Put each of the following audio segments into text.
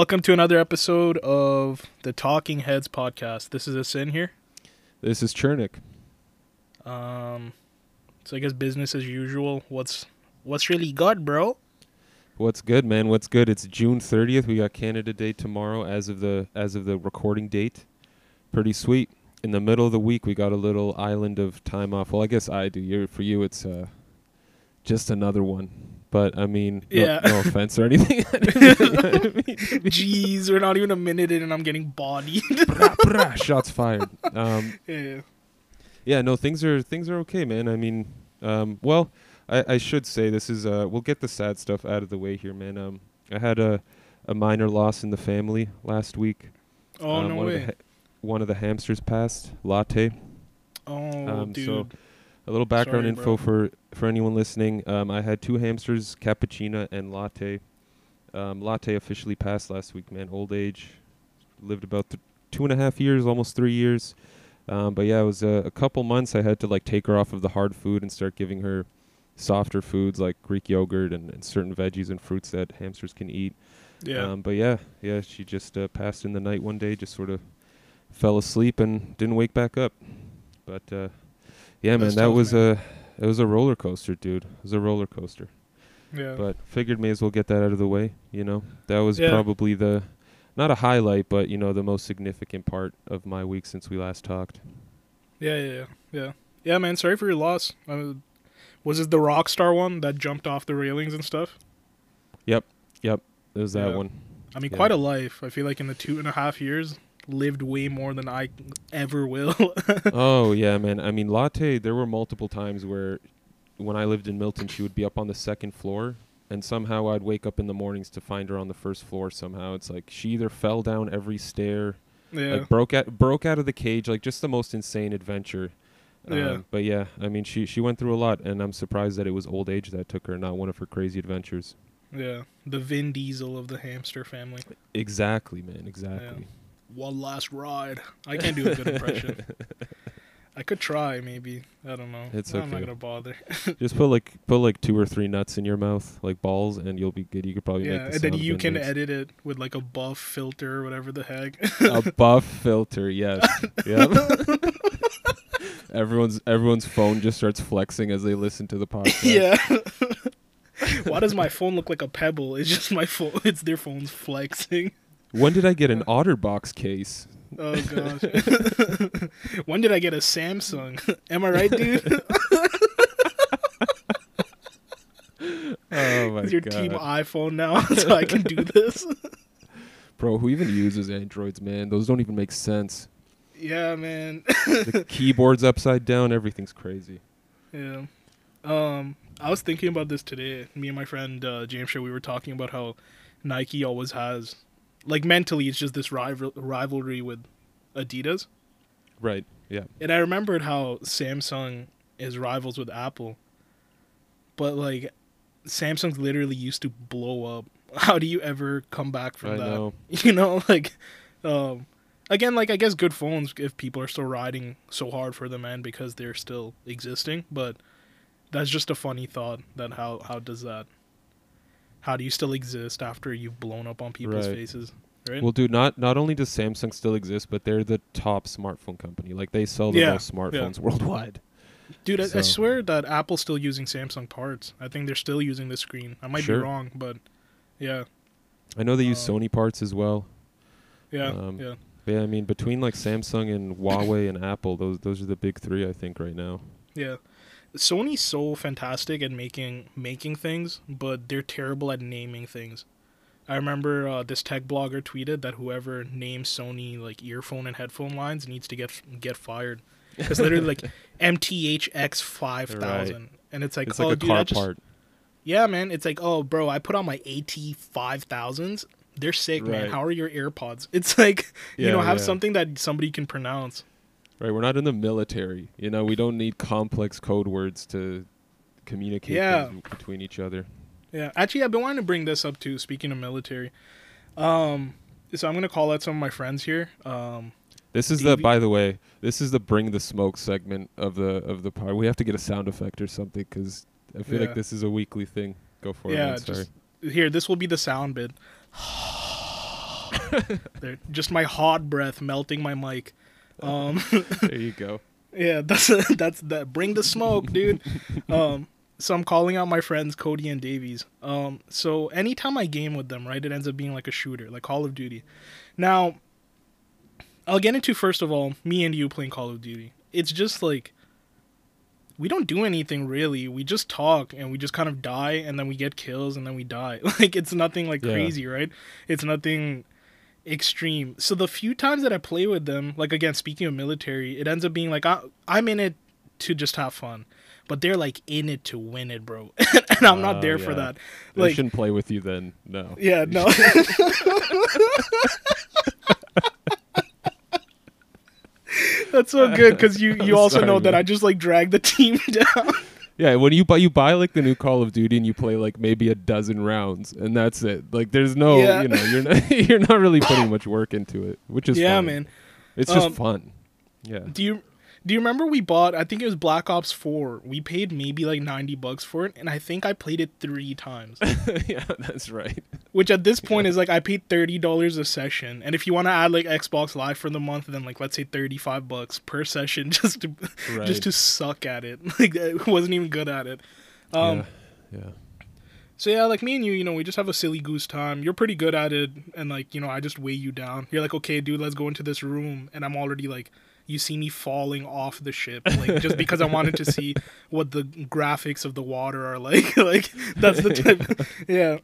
Welcome to another episode of the Talking Heads podcast. This is a sin here. This is Chernik. Um, so I guess business as usual. What's what's really good, bro? What's good, man? What's good? It's June 30th. We got Canada Day tomorrow as of the as of the recording date. Pretty sweet. In the middle of the week, we got a little island of time off. Well, I guess I do. You're, for you, it's uh, just another one. But I mean, no- Yeah. no, offense or anything. Jeez, we're not even a minute in, and I'm getting bodied. Brah, brah, shots fired. Um, yeah. yeah, no, things are things are okay, man. I mean, um, well, I, I should say this is uh, we'll get the sad stuff out of the way here, man. Um, I had a a minor loss in the family last week. Oh Um, no one Of way. the, ha- one of the hamsters passed, Latte. oh um, dude. so- A little background Sorry, info bro. for for anyone listening. Um, I had two hamsters, Cappuccina and Latte. Um, Latte officially passed last week, man. Old age, lived about th- two and a half years, almost three years. Um, but yeah, it was a, a couple months. I had to like take her off of the hard food and start giving her softer foods like Greek yogurt and, and certain veggies and fruits that hamsters can eat. yeah. Um, but yeah, yeah, she just uh, passed in the night one day, just sort of fell asleep and didn't wake back up. But uh, yeah, man, that was man. a it was a roller coaster, dude. It was a roller coaster. yeah. But figured may as well get that out of the way. You know, that was Yeah. probably the not a highlight, but you know, the most significant part of my week since we last talked. yeah, yeah, yeah, yeah. Yeah, man. Sorry for your loss. Uh, was it the rock star one that jumped off the railings and stuff? Yep, yep. It was that Yeah. one. I mean, Yeah. quite a life. I feel like in the two and a half years, lived way more than I ever will. oh yeah, man. I mean, Latte. There were multiple times where, when I lived in Milton, she would be up on the second floor, and somehow I'd wake up in the mornings to find her on the first floor. Somehow it's like she either fell down every stair, yeah. like broke out broke out of the cage, like just the most insane adventure. Yeah. Um, but yeah, I mean, she she went through a lot, and I'm surprised that it was old age that took her, not one of her crazy adventures. Yeah, the Vin Diesel of the hamster family. Exactly, man. Exactly. One last ride. I can't do a good impression. I could try, maybe. I don't know. It's okay. I'm not gonna bother. Just put like put like two or three nuts in your mouth, like balls, and you'll be good. You could probably yeah, make the and then you can edit it with like a buff filter or whatever the heck. a buff filter. Yes. Yep. everyone's everyone's phone just starts flexing as they listen to the podcast. yeah. Why does my phone look like a pebble? It's just my phone. It's their phones flexing. When did I get an OtterBox case? Oh gosh. when did I get a Samsung? Am I right, dude? Oh my Is your god, team iPhone now, so I can do this. bro! Who even uses Androids, man? Those don't even make sense. yeah, man. The keyboard's upside down. Everything's crazy. Yeah. Um, I was thinking about this today. Me and my friend uh, James we were talking about how Nike always has, like mentally, it's just this rival- rivalry with Adidas. Right. Yeah. And I remembered how Samsung is rivals with Apple. But like, Samsung's literally used to blow up. How do you ever come back from I that? know. You know, like, um, again, like I guess good phones if people are still riding so hard for them and because they're still existing. But that's just a funny thought. That how how does that? How do you still exist after you've blown up on people's Right. faces? Right. Well, dude, not not only does Samsung still exist, but they're the top smartphone company. Like they sell the Yeah, most smartphones worldwide. Dude, I, I swear that Apple's still using Samsung parts. I think they're still using the screen. I might Sure. be wrong, but yeah, I know they use Um, Sony parts as well. yeah, Um, yeah. Yeah, I mean, between like Samsung and Huawei and Apple, those those are the big three, I think, right now. Yeah. Sony's so fantastic at making making things, but they're terrible at naming things. I remember uh, this tech blogger tweeted that whoever names Sony like earphone and headphone lines needs to get get fired. It's literally like MTHX five thousand, and it's like, it's oh, like a dude, car just, part. yeah, man. It's like, oh, bro, I put on my AT five thousands. They're sick, man. How are your AirPods? It's like, you Yeah, know, have yeah. something that somebody can pronounce. Right, we're not in the military. You know, we don't need complex code words to communicate Yeah. between each other. Yeah, actually, I've been wanting to bring this up too. Speaking of military, um, so I'm gonna call out some of my friends here. Um, This is the by the way, this is the bring the smoke segment of the of the part. We have to get a sound effect or something cuz I feel Yeah. like this is a weekly thing. Go for it. yeah, sorry. here. This will be the sound bit. Just my hot breath melting my mic. Um, there you go. yeah, that's that's that. Bring the smoke, dude. Um, so I'm calling out my friends Cody and Davies. Um, so anytime I game with them, right, it ends up being like a shooter, like Call of Duty. Now, I'll get into first of all me and you playing Call of Duty. It's just like we don't do anything really. We just talk and we just kind of die and then we get kills and then we die. Like it's nothing like Yeah. crazy, right? It's nothing extreme. So the few times that I play with them, like again speaking of military, it ends up being like I, I'm in it to just have fun, but they're like in it to win it, bro. and I'm not Oh, there for yeah. that. They Like shouldn't play with you then. No. yeah, no. That's so good because you you also know that. I just like drag the team down. Yeah, when you buy you buy like the new Call of Duty and you play like maybe a dozen rounds and that's it. Like there's no, Yeah. you know, you're not you're not really putting much work into it, which is yeah, fine. man. It's just Um, fun. Yeah. Do you do you remember we bought? I think it was Black Ops Four. We paid maybe like ninety bucks for it, and I think I played it three times. yeah, that's right. Which at this point is like I paid thirty dollars a session, and if you want to add like Xbox Live for the month, then like let's say thirty five bucks per session just to Right. just to suck at it. Like I wasn't even good at it. Um, yeah. yeah. So yeah, like me and you, you know, we just have a silly goose time. You're pretty good at it, and like you know, I just weigh you down. You're like, okay, dude, let's go into this room, and I'm already like, you see me falling off the ship, like just because I wanted to see what the graphics of the water are like. like that's the type, yeah.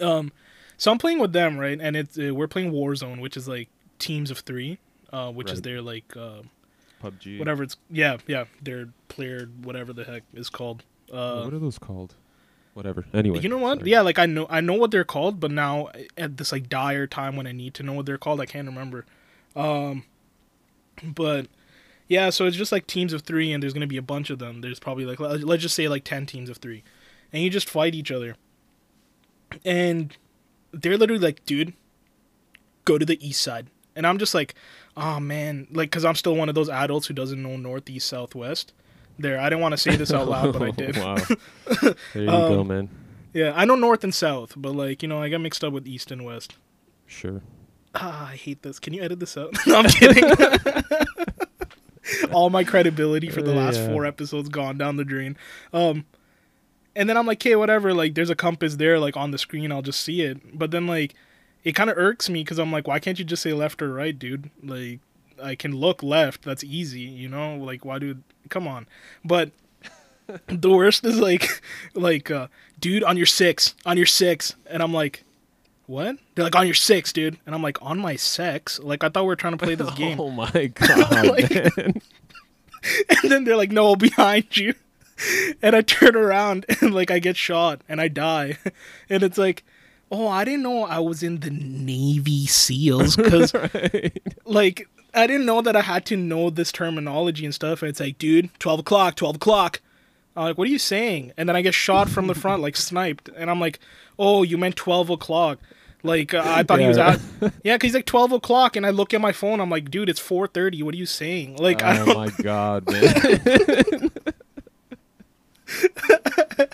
Um, so I'm playing with them, right? And it's uh, we're playing Warzone, which is like teams of three, uh, which is their like uh, PUBG. whatever it's yeah yeah their player whatever the heck is called. Uh, what are those called? Whatever. Anyway. you know what? sorry. Yeah, like I know I know what they're called, but now at this like dire time when I need to know what they're called, I can't remember. Um but yeah, so it's just like teams of 3 and there's going to be a bunch of them. There's probably like let's just say like 10 teams of 3. And you just fight each other. And they're literally like, "Dude, go to the east side." And I'm just like, "Oh man, like cuz I'm still one of those adults who doesn't know north, east, south, west." There, I didn't want to say this out loud, but I did. wow. There you go, Um, man. Yeah, I know north and south, but like you know, I got mixed up with east and west. Sure. Ah, I hate this. Can you edit this out? no, I'm kidding. All my credibility for the last Yeah. four episodes gone down the drain. Um, and then I'm like, okay, whatever. Like, there's a compass there, like on the screen. I'll just see it. But then like, it kind of irks me because I'm like, why can't you just say left or right, dude? Like, I can look left. That's easy, you know. Like, why do? Come on. But the worst is like, like, uh, dude, on your six, on your six, and I'm like, what? They're like, on your six, dude, and I'm like, on my sex? Like, I thought we were trying to play this game, Oh my god, Like- and then they're like, no, behind you, and I turn around and like I get shot and I die, and it's like. Oh, I didn't know I was in the Navy SEALs because Right. like I didn't know that I had to know this terminology and stuff. And it's like, dude, twelve o'clock, twelve o'clock. I'm like, what are you saying? And then I get shot from the front, like sniped. And I'm like, oh, you meant twelve o'clock. Like uh, I thought he was Yeah. out. Yeah, because he's like twelve o'clock, and I look at my phone. I'm like, dude, it's four thirty. What are you saying? Like I oh my god, man.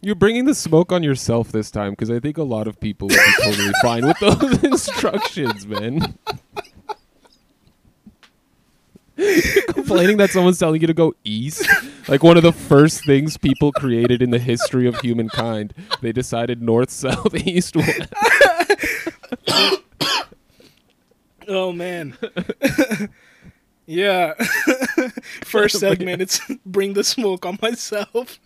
You're bringing the smoke on yourself this time because I think a lot of people would be totally fine with those instructions, man. Complaining that someone's telling you to go east, like one of the first things people created in the history of humankind. They decided north, south, east, west. Oh man. Yeah. First segment, it's bring the smoke on myself.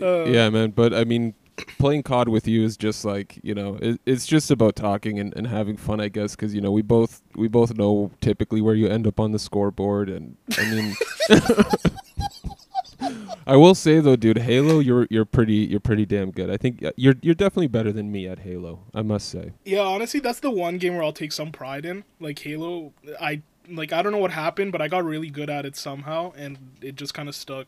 Uh, yeah, man. But I mean, playing COD with you is just like you know, it, it's just about talking and, and having fun, I guess. Because you know, we both we both know typically where you end up on the scoreboard, and I mean, I will say though, dude, Halo, you're you're pretty you're pretty damn good. I think uh, you're you're definitely better than me at Halo. I must say. Yeah, honestly, that's the one game where I'll take some pride in. Like Halo, I like I don't know what happened, but I got really good at it somehow, and it just kind of stuck.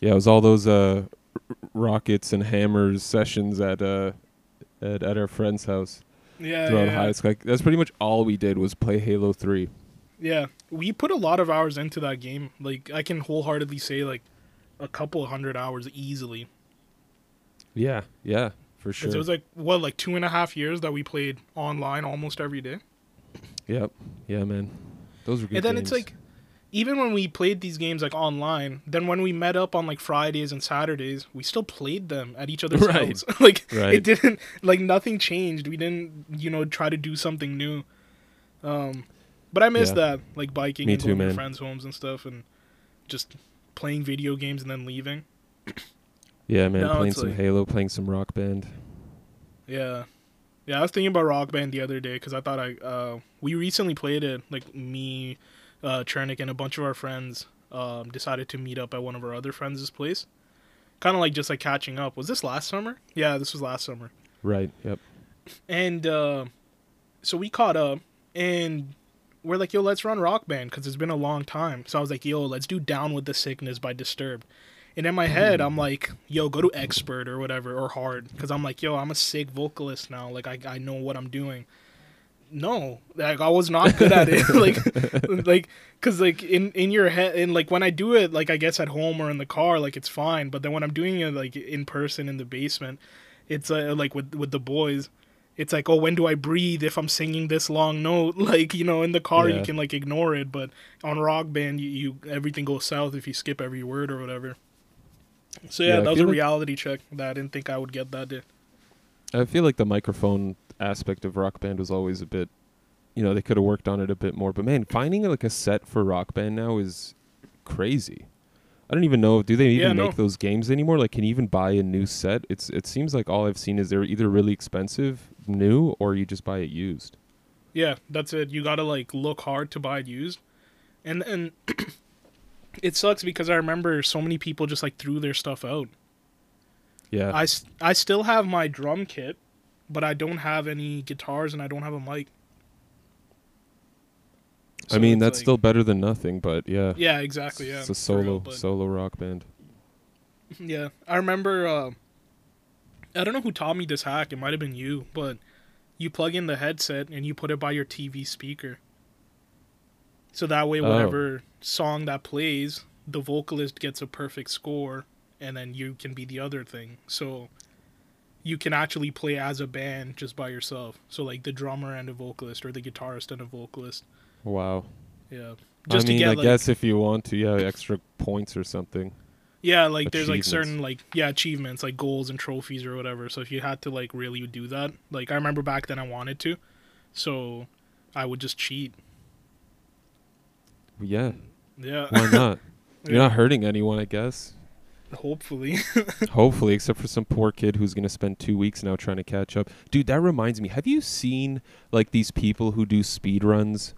Yeah, it was all those uh, rockets and hammers sessions at uh at, at our friend's house Yeah, throughout yeah, high school. Like, that's pretty much all we did was play Halo Three. Yeah, we put a lot of hours into that game. Like I can wholeheartedly say, like a couple hundred hours easily. Yeah, yeah. for sure. It was like what, like two and a half years that we played online almost every day. yep. Yeah, man. Those were good and then games. it's like, even when we played these games like online, then when we met up on like Fridays and Saturdays, we still played them at each other's Right. house. like Right. it didn't like nothing changed. We didn't, you know, try to do something new. Um, but I miss Yeah. that, like biking Me and too, going to man. friends' homes and stuff, and just playing video games and then leaving. yeah, man. now playing some like- Halo, playing some Rock Band. Yeah. Yeah, I was thinking about Rock Band the other day because I thought I uh, we recently played it. Like me, uh, Chernick, and a bunch of our friends um, decided to meet up at one of our other friends' place. Kind of like just like catching up. Was this last summer? Yeah, this was last summer. Right. Yep. And uh, so we caught up, and we're like, "Yo, let's run Rock Band" because it's been a long time. So I was like, "Yo, let's do Down with the Sickness by Disturbed." And in my head, I'm like, "Yo, go to Expert or whatever or Hard," because I'm like, "Yo, I'm a sick vocalist now. Like, I I know what I'm doing." No, like I was not good at it. like, like, cause like in in your head, and like when I do it, like I guess at home or in the car, like it's fine. But then when I'm doing it like in person in the basement, it's uh, like with with the boys it's like oh when do i breathe if i'm singing this long note like you know in the car Yeah. you can like ignore it but on rock band you, you everything goes south if you skip every word or whatever so yeah, Yeah, that was a feel like- reality check that i didn't think i would get that day I feel like the microphone aspect of Rock Band was always a bit, you know, they could have worked on it a bit more. But man, finding like a set for Rock Band now is crazy. I don't even know. Do they even Yeah, no. make those games anymore? Like, can you even buy a new set? It's it seems like all I've seen is they're either really expensive new or you just buy it used. yeah that's it you gotta like look hard to buy it used and and it sucks because i remember so many people just like threw their stuff out Yeah, I I still have my drum kit but i don't have any guitars and i don't have a mic I mean that's like- still better than nothing. But yeah, yeah exactly yeah it's a for real, solo solo rock band. Yeah, I remember. Uh, I don't know who taught me this hack. It might have been you, but you plug in the headset and you put it by your TV speaker. So that way, Oh. whatever song that plays, the vocalist gets a perfect score, and then you can be the other thing. So you can actually play as a band just by yourself. So like the drummer and a vocalist, or the guitarist and a vocalist. Wow. Yeah, I mean, to get I like, guess if you want to, yeah, extra points or something. Yeah, like there's like certain like yeah achievements like goals and trophies or whatever. So if you had to like really do that, like I remember back then I wanted to, so I would just cheat. Yeah, Yeah, why not? You're Yeah. not hurting anyone, I guess. hopefully. Hopefully, except for some poor kid who's gonna spend two weeks now trying to catch up. Dude, that reminds me. Have you seen like these people who do speed runs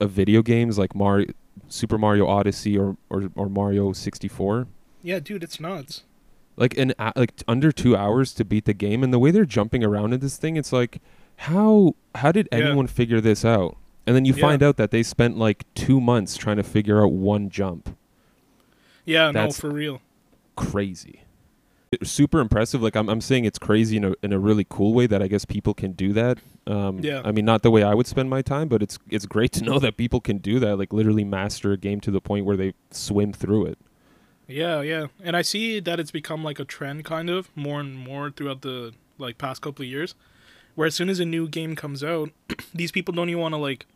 of video games, like Mario, Super Mario Odyssey, or or, or Mario 64? yeah, dude, it's nuts. Like an like under two hours to beat the game, and the way they're jumping around in this thing, it's like, how how did Yeah. anyone figure this out? And then you Yeah. find out that they spent like two months trying to figure out one jump. Yeah, That's- no, for real. crazy. Super impressive. Like I'm, I'm saying it's crazy in a in a really cool way that I guess people can do that. Um, Yeah. I mean, not the way I would spend my time, but it's it's great to know that people can do that. Like literally master a game to the point where they swim through it. Yeah, yeah, and I see that it's become like a trend, kind of more and more throughout the like past couple of years, where as soon as a new game comes out, these people don't even want to like.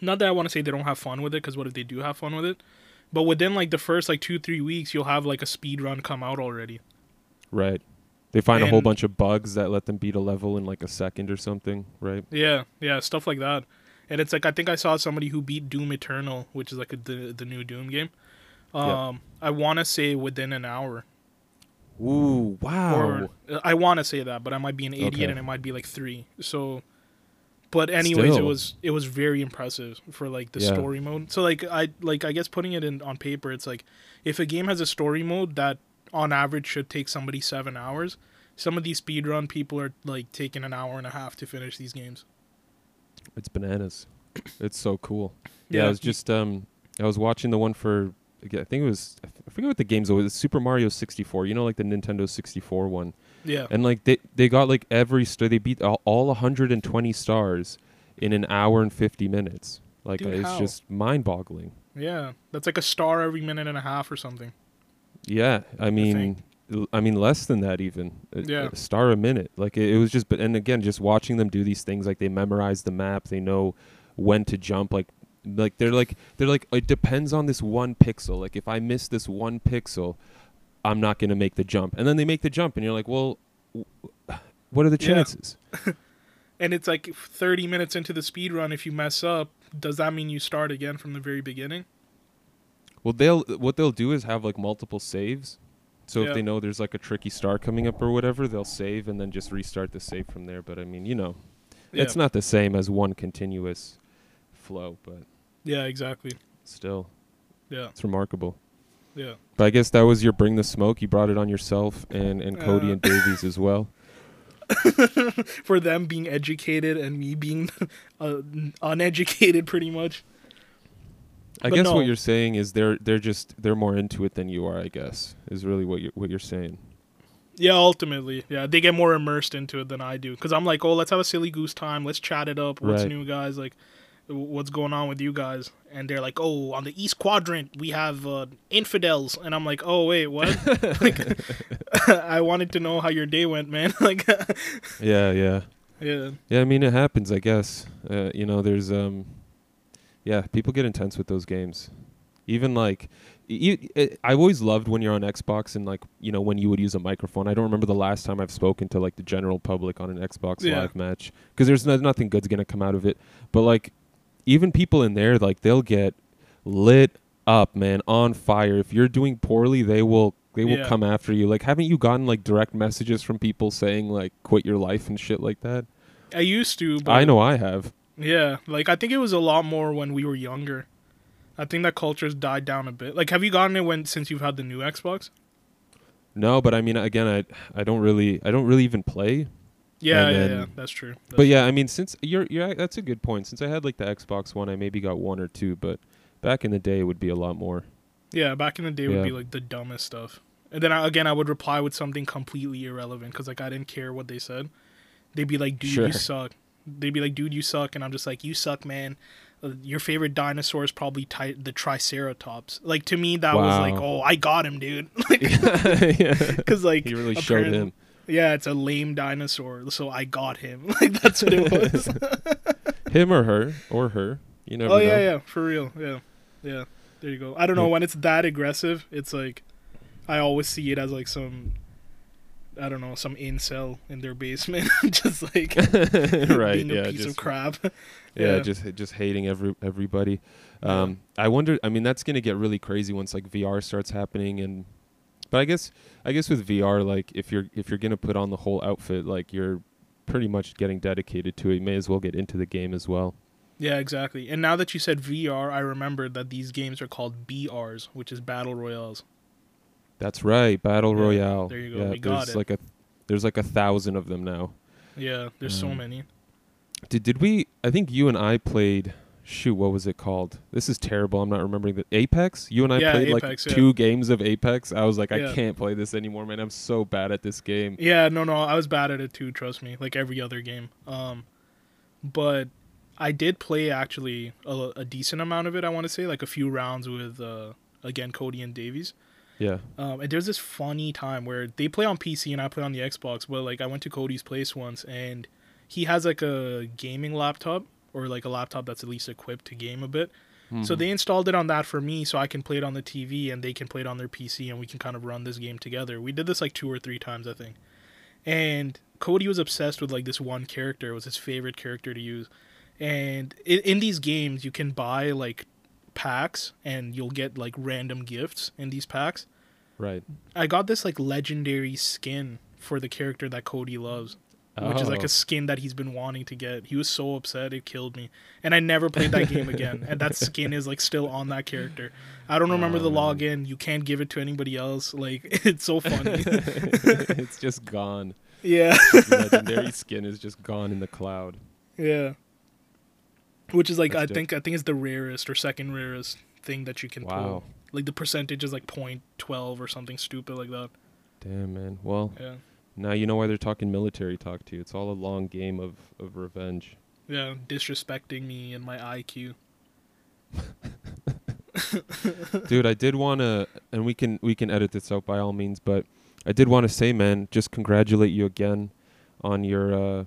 Not that I want to say they don't have fun with it, because what if they do have fun with it? But within like the first like two three weeks, you'll have like a speed run come out already. Right. They find a whole bunch of bugs that let them beat a level in like a second or something. Right. Yeah, yeah, stuff like that. And it's like I think I saw somebody who beat Doom Eternal, which is like a, the the new Doom game. Um, Yeah. I want to say within an hour. Ooh! Wow. Or I want to say that, but I might be an idiot, Okay. and it might be like three. So, but anyways, it was it was very impressive for like the Yeah. story mode. So like I like I guess putting it in on paper, it's like if a game has a story mode that on average should take somebody seven hours, some of these speedrun people are like taking an hour and a half to finish these games. It's bananas. it's so cool. Yeah, I was just um I was watching the one for I think it was I forget what the games was. Super Mario 64. You know like the Nintendo 64 one. yeah. And like they they got like every star they beat all, all 120 stars in an hour and 50 minutes. Like Dude, uh, it's how? just mind-boggling. Yeah, that's like a star every minute and a half or something. Yeah, I mean l- I mean, less than that even. A- Yeah. a star a minute. Like it, it was just, but and again, just watching them do these things, like they memorize the map, they know when to jump. Like, like they're like they're like it depends on this one pixel. Like if I miss this one pixel, I'm not gonna make the jump. And then they make the jump, and you're like, well, w- what are the Yeah. chances? And it's like 30 minutes into the speed run. If you mess up, does that mean you start again from the very beginning? Well, they'll what they'll do is have like multiple saves. So Yeah. if they know there's like a tricky star coming up or whatever, they'll save and then just restart the save from there. But I mean, you know, it's not the same as one continuous flow, but Yeah, exactly. still, Yeah, it's remarkable. yeah. But I guess that was your bring the smoke. You brought it on yourself and and Cody Uh. and Davies as well. For them being educated and me being uh, uneducated, pretty much. I But guess no. what you're saying is they're they're just they're more into it than you are. I guess is really what you're what you're saying. Yeah, ultimately, yeah, they get more immersed into it than I do. Cause I'm like, oh, let's have a silly goose time. Let's chat it up. What's Right. new, guys? Like, w- what's going on with you guys? And they're like, oh, on the East Quadrant we have uh, infidels, and I'm like, oh wait, what? like, I wanted to know how your day went, man. like, Yeah, yeah. yeah, Yeah, I mean it happens, I guess. Uh, you know, there's um yeah, people get intense with those games. Even like you, it, I always loved when you're on Xbox and like, you know, when you would use a microphone. I don't remember the last time I've spoken to like the general public on an Xbox Yeah. live match because there's no, nothing good's going to come out of it. But like even people in there like they'll get lit up, man, on fire. If you're doing poorly, they will they will Yeah. come after you. Like haven't you gotten like direct messages from people saying like quit your life and shit like that? I used to. But I know I have. Yeah, like I think it was a lot more when we were younger. I think that culture's died down a bit. Like, have you gotten it when since you've had the new Xbox? No, but I mean, again, I I don't really I don't really even play. Yeah, yeah, then- yeah. That's true. That's But yeah, I mean, since you're you're that's a good point. Since I had like the Xbox One, I maybe got one or two, but back in the day it would be a lot more. Yeah, back in the day would be like the dumbest stuff. And then I, again, I would reply with something completely irrelevant because like I didn't care what they said. They'd be like, "Dude, Sure. you suck." They'd be like, "Dude, you suck," and I'm just like, "You suck, man." Uh, your favorite dinosaur is probably ti- the Triceratops. Like to me, that was like, "Oh, I got him, dude." Like, yeah, because like he really showed him. Yeah, it's a lame dinosaur, so I got him. Like that's what it was. Him or her or her. You never oh know. yeah, yeah, for real. Yeah, yeah. There you go. I don't know when it's that aggressive. It's like I always see it as like some. I don't know, some incel in their basement, just like right. being a Yeah. piece Just of crap. yeah, Yeah. just just hating every everybody. Um, I wonder. I mean, that's gonna get really crazy once like VR starts happening, and but I guess I guess with VR, like if you're if you're gonna put on the whole outfit, like you're pretty much getting dedicated to it. You may as well get into the game as well. Yeah, exactly. And now that you said VR, I remembered that these games are called BRs, which is battle royales. That's right, battle Yeah, royale. there you go, Yeah, we got there's it. like a there's like a thousand of them now. Yeah, there's so Um, many. Did did we? I think you and I played. Shoot, what was it called? This is terrible. I'm not remembering the Apex. You and I Yeah, played Apex, like yeah. two games of Apex. I was like, Yeah. I can't play this anymore, man. I'm so bad at this game. Yeah, no, no, I was bad at it too. Trust me, like every other game. Um, but I did play actually a, a decent amount of it. I want to say like a few rounds with uh, again Cody and Davies. Yeah. Um, and there's this funny time where they play on PC and I play on the Xbox. But like I went to Cody's place once and he has like a gaming laptop or like a laptop that's at least equipped to game a bit. So Mhm. they installed it on that for me so I can play it on the TV and they can play it on their PC and we can kind of run this game together. We did this like two or three times, I think. And Cody was obsessed with like this one character. It was his favorite character to use. And in, in these games, you can buy like packs and you'll get like random gifts in these packs. right. I got this like legendary skin for the character that Cody loves, which is like Oh. a skin that he's been wanting to get. He was so upset it killed me, and I never played that game again. And that skin is like still on that character. I don't remember Oh, the um. login. You can't give it to anybody else. Like it's so funny. it's just gone. yeah, legendary skin is just gone in the cloud. yeah. Which is like That's I dope. think I think it's the rarest or second rarest thing that you can Wow. pull. Like the percentage is like 0.12 or something stupid like that. Damn, man. Well, Yeah. Now you know why they're talking military talk to you. It's all a long game of, of revenge. Yeah, disrespecting me and my IQ. Dude, I did want to, and we can we can edit this out by all means, but I did want to say, man, just congratulate you again on your uh,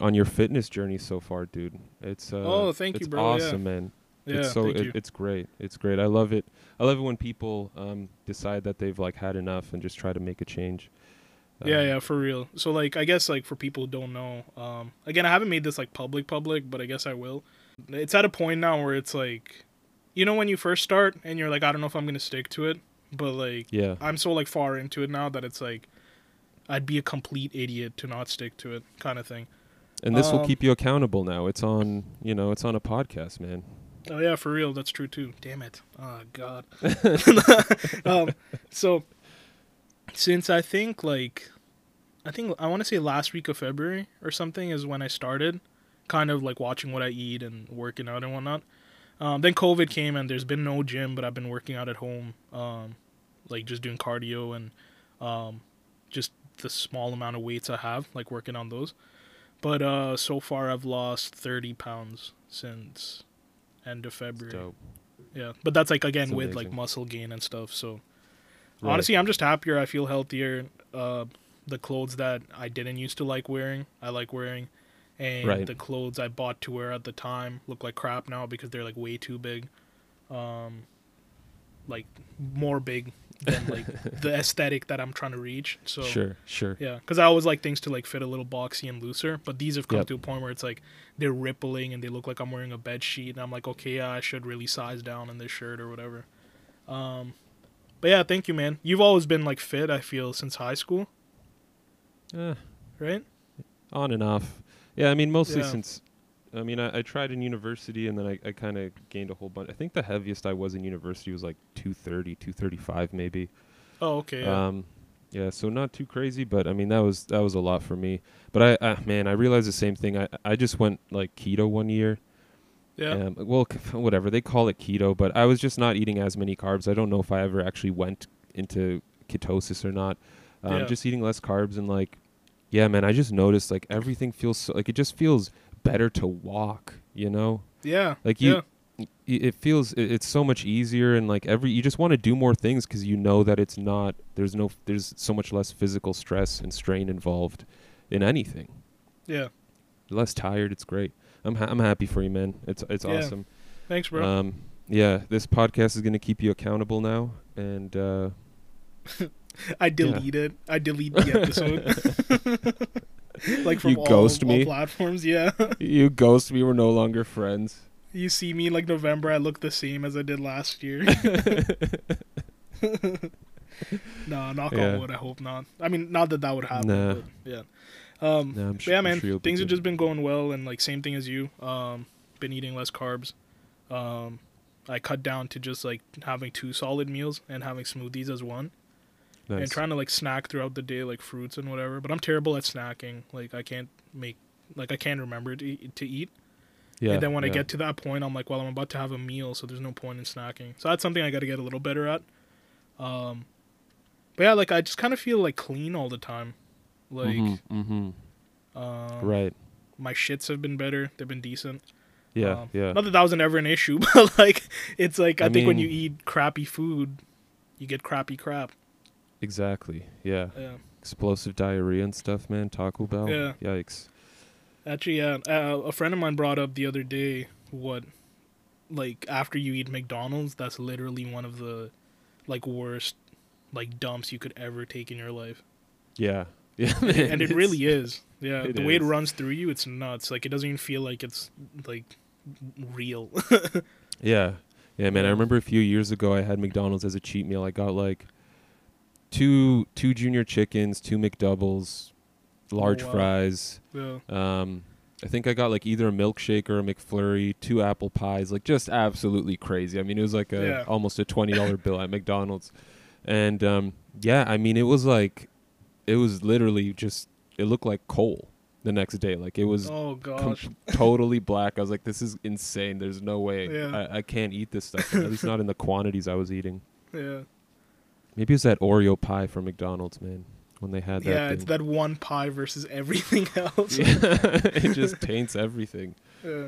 on your fitness journey so far, dude. It's uh, Oh, thank you, it's bro, yeah. awesome, man. Yeah, it's so thank it, you. it's great. It's great. I love it. I love it when people um, decide that they've like had enough and just try to make a change. Yeah, Um, yeah, for real. So like, I guess like for people who don't know, um, again, I haven't made this like public, public, but I guess I will. It's at a point now where it's like, you know, when you first start and you're like, I don't know if I'm gonna stick to it, but like, Yeah. I'm so like far into it now that it's like, I'd be a complete idiot to not stick to it, kind of thing. And this will Um, keep you accountable now. It's on, you know, it's on a podcast, man. Oh yeah, for real. That's true too. Damn it. Oh god. um, so since I think like I think I want to say last week of February or something is when I started kind of like watching what I eat and working out and whatnot. Um, then COVID came and there's been no gym, but I've been working out at home, um, like just doing cardio and um, just the small amount of weights I have, like working on those. But uh, so far I've lost 30 pounds since end of February. dope. Yeah, but that's like again That's with like muscle gain and stuff. So Right. honestly, I'm just happier. I feel healthier. Uh, the clothes that I didn't used to like wearing, I like wearing, and Right. the clothes I bought to wear at the time look like crap now because they're like way too big, um, like more big than like the aesthetic that I'm trying to reach. So sure, sure. yeah, because I always like things to like fit a little boxy and looser, but these have come Yep. to a point where it's like they're rippling and they look like I'm wearing a bed sheet, and I'm like, okay, yeah, I should really size down in this shirt or whatever. Um, but yeah, thank you, man. You've always been like fit. I feel since high school, Eh, right? on and off. Yeah, I mean, mostly Yeah. since, I mean, I, I tried in university and then I, I kind of gained a whole bunch. I think the heaviest I was in university was like 230, 235 maybe. Oh, okay. Yeah. Um, yeah, so not too crazy, but I mean that was that was a lot for me. But I, uh, man, I realized the same thing. I I just went like keto one year. yeah. Um, well, whatever they call it keto, but I was just not eating as many carbs. I don't know if I ever actually went into ketosis or not. Um, Yeah. Just eating less carbs and like, yeah, man, I just noticed like everything feels so, like it just feels better to walk. You know, Yeah. like you, Yeah. it feels it's so much easier and like every you just want to do more things because you know that it's not there's no there's so much less physical stress and strain involved in anything Yeah. Less tired it's great i'm ha- i'm happy for you man it's it's Yeah, awesome Thanks, bro. um yeah this podcast is going to keep you accountable now and uh I delete it. I delete the episode. like from You all, ghost all me? platforms. Yeah. you ghost me we're no longer friends You see me like November, I look the same as I did last year. no, knock Yeah. on wood. I hope not. I mean, not that that would happen. Nah. But yeah. Um, but sure, yeah, man. sure things have just been going well, and like same thing as you. Um, been eating less carbs. Um, I cut down to just like having two solid meals and having smoothies as one, and trying to like snack throughout the day, like fruits and whatever. But I'm terrible at snacking. Like I can't make, like I can't remember to eat, to eat. yeah, and then when I get to that point, I'm like, well, I'm about to have a meal, so there's no point in snacking. So that's something I got to get a little better at. Um, but yeah, like I just kind of feel like clean all the time. Like, Mhm, mhm. um, right my shits have been better. They've been decent. yeah Um, yeah Not that that was ever an issue, but like it's like I, I think when you eat crappy food, you get crappy crap. Exactly yeah Yeah. explosive diarrhea and stuff man taco bell Yeah. yikes Actually, yeah. Uh, a friend of mine brought up the other day what, like, after you eat McDonald's, that's literally one of the, like, worst, like, dumps you could ever take in your life. Yeah. Yeah. and it really is. Yeah, the way it runs through you, it's nuts. Like, it doesn't even feel like it's, like, real. Yeah. Yeah, man. I remember a few years ago I had McDonald's as a cheat meal. I got like two two junior chickens, two McDoubles, large wow. fries. yeah. Um I think I got like either a milkshake or a McFlurry, two apple pies, like just absolutely crazy. I mean, it was like a Yeah. almost a twenty dollar bill at McDonald's, and um, yeah, I mean, it was like, it was literally just it looked like coal the next day. Like it was Oh, com- gosh. totally black. I was like, this is insane. There's no way Yeah. I, I can't eat this stuff. At least not in the quantities I was eating. Yeah. Maybe it's that Oreo pie from McDonald's, man. When they had that. Yeah, it's that one pie versus everything else. Yeah, it just taints everything. Yeah.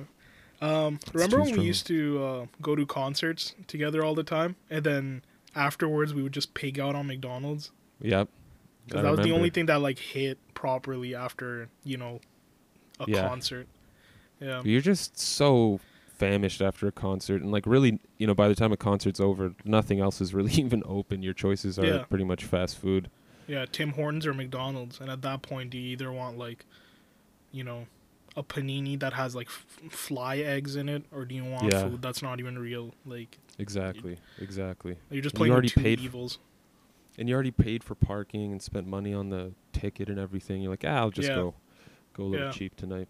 Um, remember when we used to uh, go to concerts together all the time, and then afterwards we would just pig out on McDonald's. Yep. because that was the only thing that like hit properly after you know a Yeah. concert. Yeah. You're just so famished after a concert, and like really, you know, by the time a concert's over, nothing else is really even open. Your choices are Yeah. pretty much fast food. Yeah, Tim Hortons or McDonald's, and at that point, do you either want like, you know, a panini that has like f- fly eggs in it, or do you want Yeah. food that's not even real? Like Exactly, exactly. you're just And you playing already two paid f- evils. And you already paid for parking and spent money on the ticket and everything. You're like, ah, I'll just Yeah. go, go a little Yeah. cheap tonight.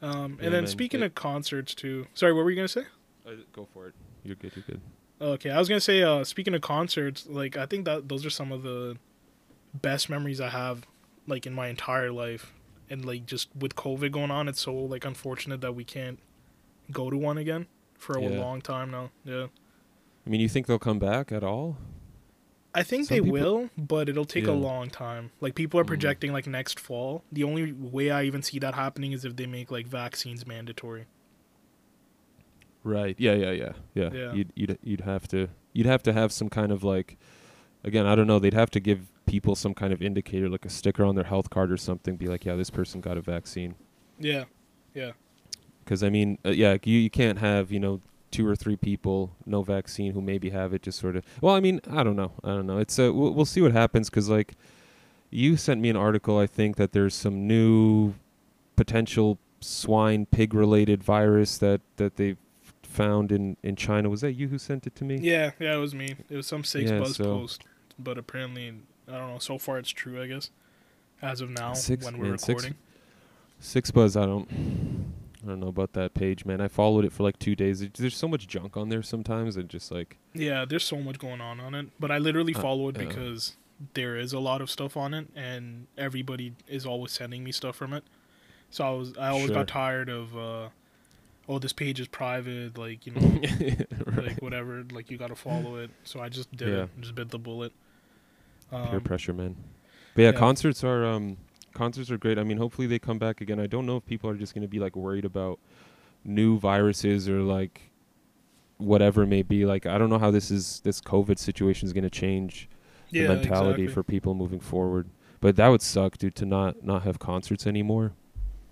Um, Yeah, and then man, speaking it- of concerts too. Sorry, what were you gonna say? Uh, go for it. You're good. You're good. Okay, I was gonna say. Uh, speaking of concerts, like I think that those are some of the best memories I have, like in my entire life, and like just with COVID going on, it's so like unfortunate that we can't go to one again for a Yeah. long time now. Yeah. I mean, you think they'll come back at all? I think Some they people- will, but it'll take a long time. Like people are Mhm. projecting like next fall. The only way I even see that happening is if they make like vaccines mandatory. Right. Yeah. Yeah. Yeah. Yeah. Yeah. You'd you'd you'd have to you'd have to have some kind of like, again, I don't know. They'd have to give people some kind of indicator, like a sticker on their health card or something. Be like, yeah, this person got a vaccine. Yeah. Yeah. Because I mean, uh, yeah, you you can't have you know two or three people no vaccine who maybe have it just sort of. Well, I mean, I don't know. I don't know. It's uh, we'll, we'll see what happens. Because like, you sent me an article. I think that there's some new potential swine pig related virus that that they found in in China. Was that you who sent it to me? Yeah, yeah, it was me. It was some six Yeah, buzz so- post, but apparently I don't know. So far, it's true. I guess as of now, Six- when we're man, six- recording. Six Buzz, I don't, I don't know about that page, man. I followed it for like two days. It- There's so much junk on there sometimes, and just like, Yeah, there's so much going on on it, but I literally Uh, follow it because there is a lot of stuff on it, and everybody is always sending me stuff from it. So I was, I always Sure. got tired of, uh, oh, this page is private, like you know, right. like whatever, like you got to follow it. So I just did Yeah. it, just bit the bullet. peer Um, pressure, man. But yeah, yeah. concerts are um, concerts are great. I mean, hopefully they come back again. I don't know if people are just gonna be like worried about new viruses or like whatever it may be. Like, I don't know how this is this COVID situation is gonna change the mentality exactly. for people moving forward. But that would suck, dude, to not not have concerts anymore.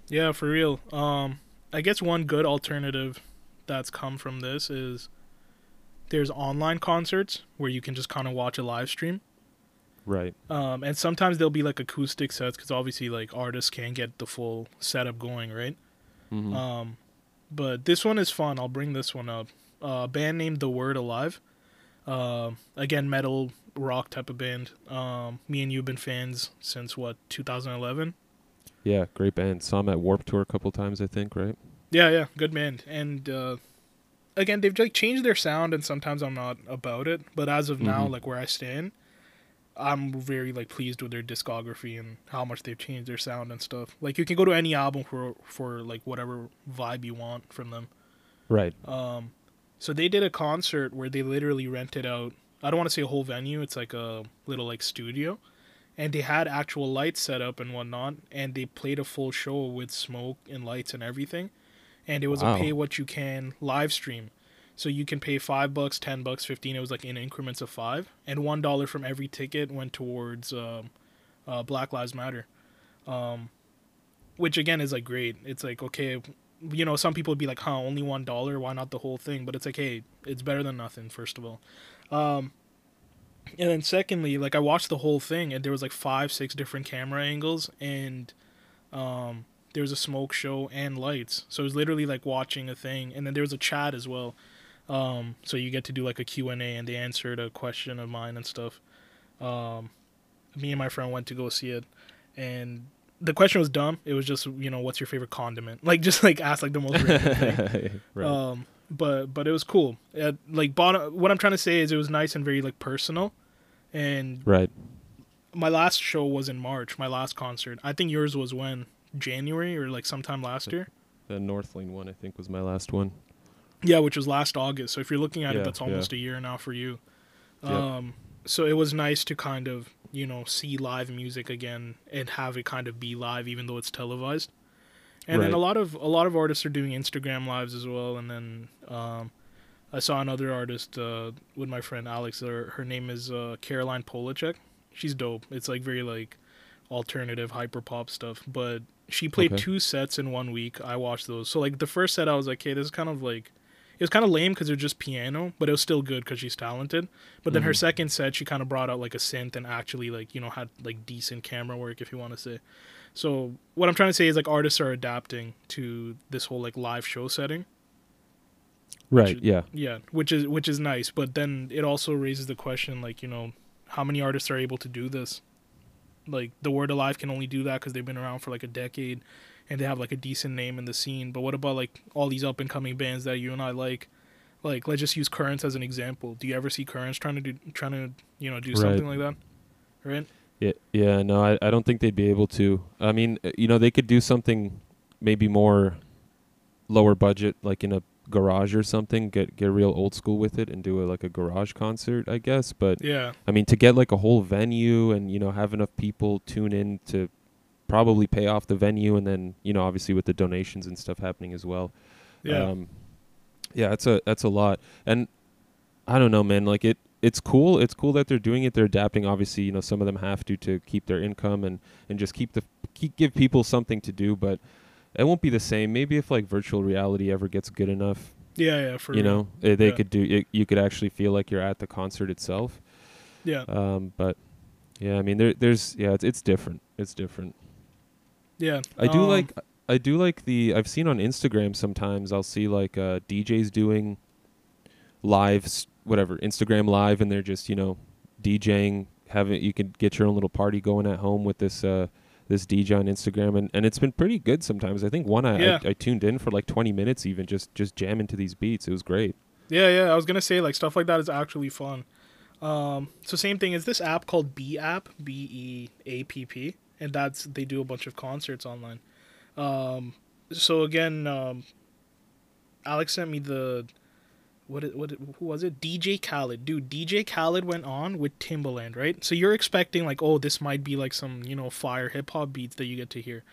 Yeah, for real. Um, I guess one good alternative that's come from this is there's online concerts where you can just kind of watch a live stream. Right. Um, and sometimes there'll be like acoustic sets because obviously like artists can't get the full setup going, right? hmm Um, but this one is fun. I'll bring this one up. Uh, a band named The Word Alive. Uh, again, metal rock type of band. Um, me and you've been fans since what 2011. yeah, great band. Saw them at Warped Tour a couple times, I think. Right. Yeah, yeah, good band. And uh, again, they've like changed their sound, and sometimes I'm not about it. But as of now, Mhm. like where I stand, I'm very like pleased with their discography and how much they've changed their sound and stuff. Like you can go to any album for for like whatever vibe you want from them. Right. Um, so they did a concert where they literally rented out. I don't want to say a whole venue. It's like a little like studio, and they had actual lights set up and whatnot, and they played a full show with smoke and lights and everything, and it was Wow. a pay what you can live stream. So you can pay five bucks, ten bucks, fifteen. It was like in increments of five, and one dollar from every ticket went towards um, uh, Black Lives Matter, um, which again is like great. It's like okay, you know, some people would be like, huh, only one dollar, why not the whole thing? But it's like, hey, it's better than nothing, first of all. Um, and then secondly, like I watched the whole thing and there was like five, six different camera angles and um there was a smoke show and lights. So it was literally like watching a thing and then there was a chat as well. Um, so you get to do like a Q&A and they answered a question of mine and stuff. Um, me and my friend went to go see it and the question was dumb. It was just, you know, what's your favorite condiment? Like just like ask like the most right. Um, but but it was cool. Uh, like bottom, what I'm trying to say is it was nice and very like personal. And right. my last show was in March. My last concert. I think yours was when January or like sometime last year. The Northlane one, I think, was my last one. Yeah, which was last August. So if you're looking at Yeah, it, that's yeah. almost a year now for you. Yep. Um, so it was nice to kind of you know see live music again and have it kind of be live, even though it's televised. And then a lot of a lot of artists are doing Instagram lives as well. And then um, I saw another artist uh, with my friend Alex. Her, her name is uh, Caroline Polachek. she's dope. It's like very like alternative hyper pop stuff. But she played Okay. two sets in one week. I watched those. So like the first set, I was like, okay, this is kind of like it was kind of lame because it was just piano, but it was still good because she's talented. But then her Mhm. second set, she kind of brought out like a synth and actually like you know had like decent camera work, if you want to say. So what I'm trying to say is like artists are adapting to this whole like live show setting. Right. Should- Yeah. Yeah, which is which is nice, but then it also raises the question like, you know, how many artists are able to do this? Like the Word Alive can only do that cuz they've been around for like a decade and they have like a decent name in the scene. But what about like all these up and coming bands that you and I like? Like let's just use Currents as an example. Do you ever see Currents trying to do trying to, you know, do Right. something like that? Right? Yeah. Yeah. No, I, I don't think they'd be able to. I mean, uh, you know, they could do something maybe more lower budget, like in a garage or something. Get get real old school with it and do a, like a garage concert, I guess. But Yeah. I mean, to get like a whole venue and you know have enough people tune in to probably pay off the venue, and then you know obviously with the donations and stuff happening as well. Yeah. Um, yeah, that's a that's a lot, and I don't know, man. Like it, it's cool. It's cool that they're doing it. They're adapting. Obviously, you know, some of them have to to keep their income and and just keep the keep give people something to do. But it won't be the same. Maybe if like virtual reality ever gets good enough, yeah, yeah, for you know, eh, they Yeah. could do. It, you could actually feel like you're at the concert itself. Yeah. Um, but yeah, I mean, there, there's yeah, it's it's different. It's different. Yeah. I do um, like I do like the I've seen on Instagram sometimes I'll see like uh, DJs doing lives whatever Instagram live and they're just you know DJing having you can get your own little party going at home with this uh this DJ on Instagram and, and it's been pretty good sometimes I think one I, Yeah. I I tuned in for like 20 minutes even just just jamming to these beats it was great Yeah, yeah. I was gonna say like stuff like that is actually fun. Um, so same thing is this app called B App, B E A P P, and that's they do a bunch of concerts online. Um, so again, um, Alex sent me the what what who was it? DJ Khaled, dude. DJ Khaled went on with Timbaland, right? So you're expecting like, oh, this might be like some you know fire hip hop beats that you get to hear.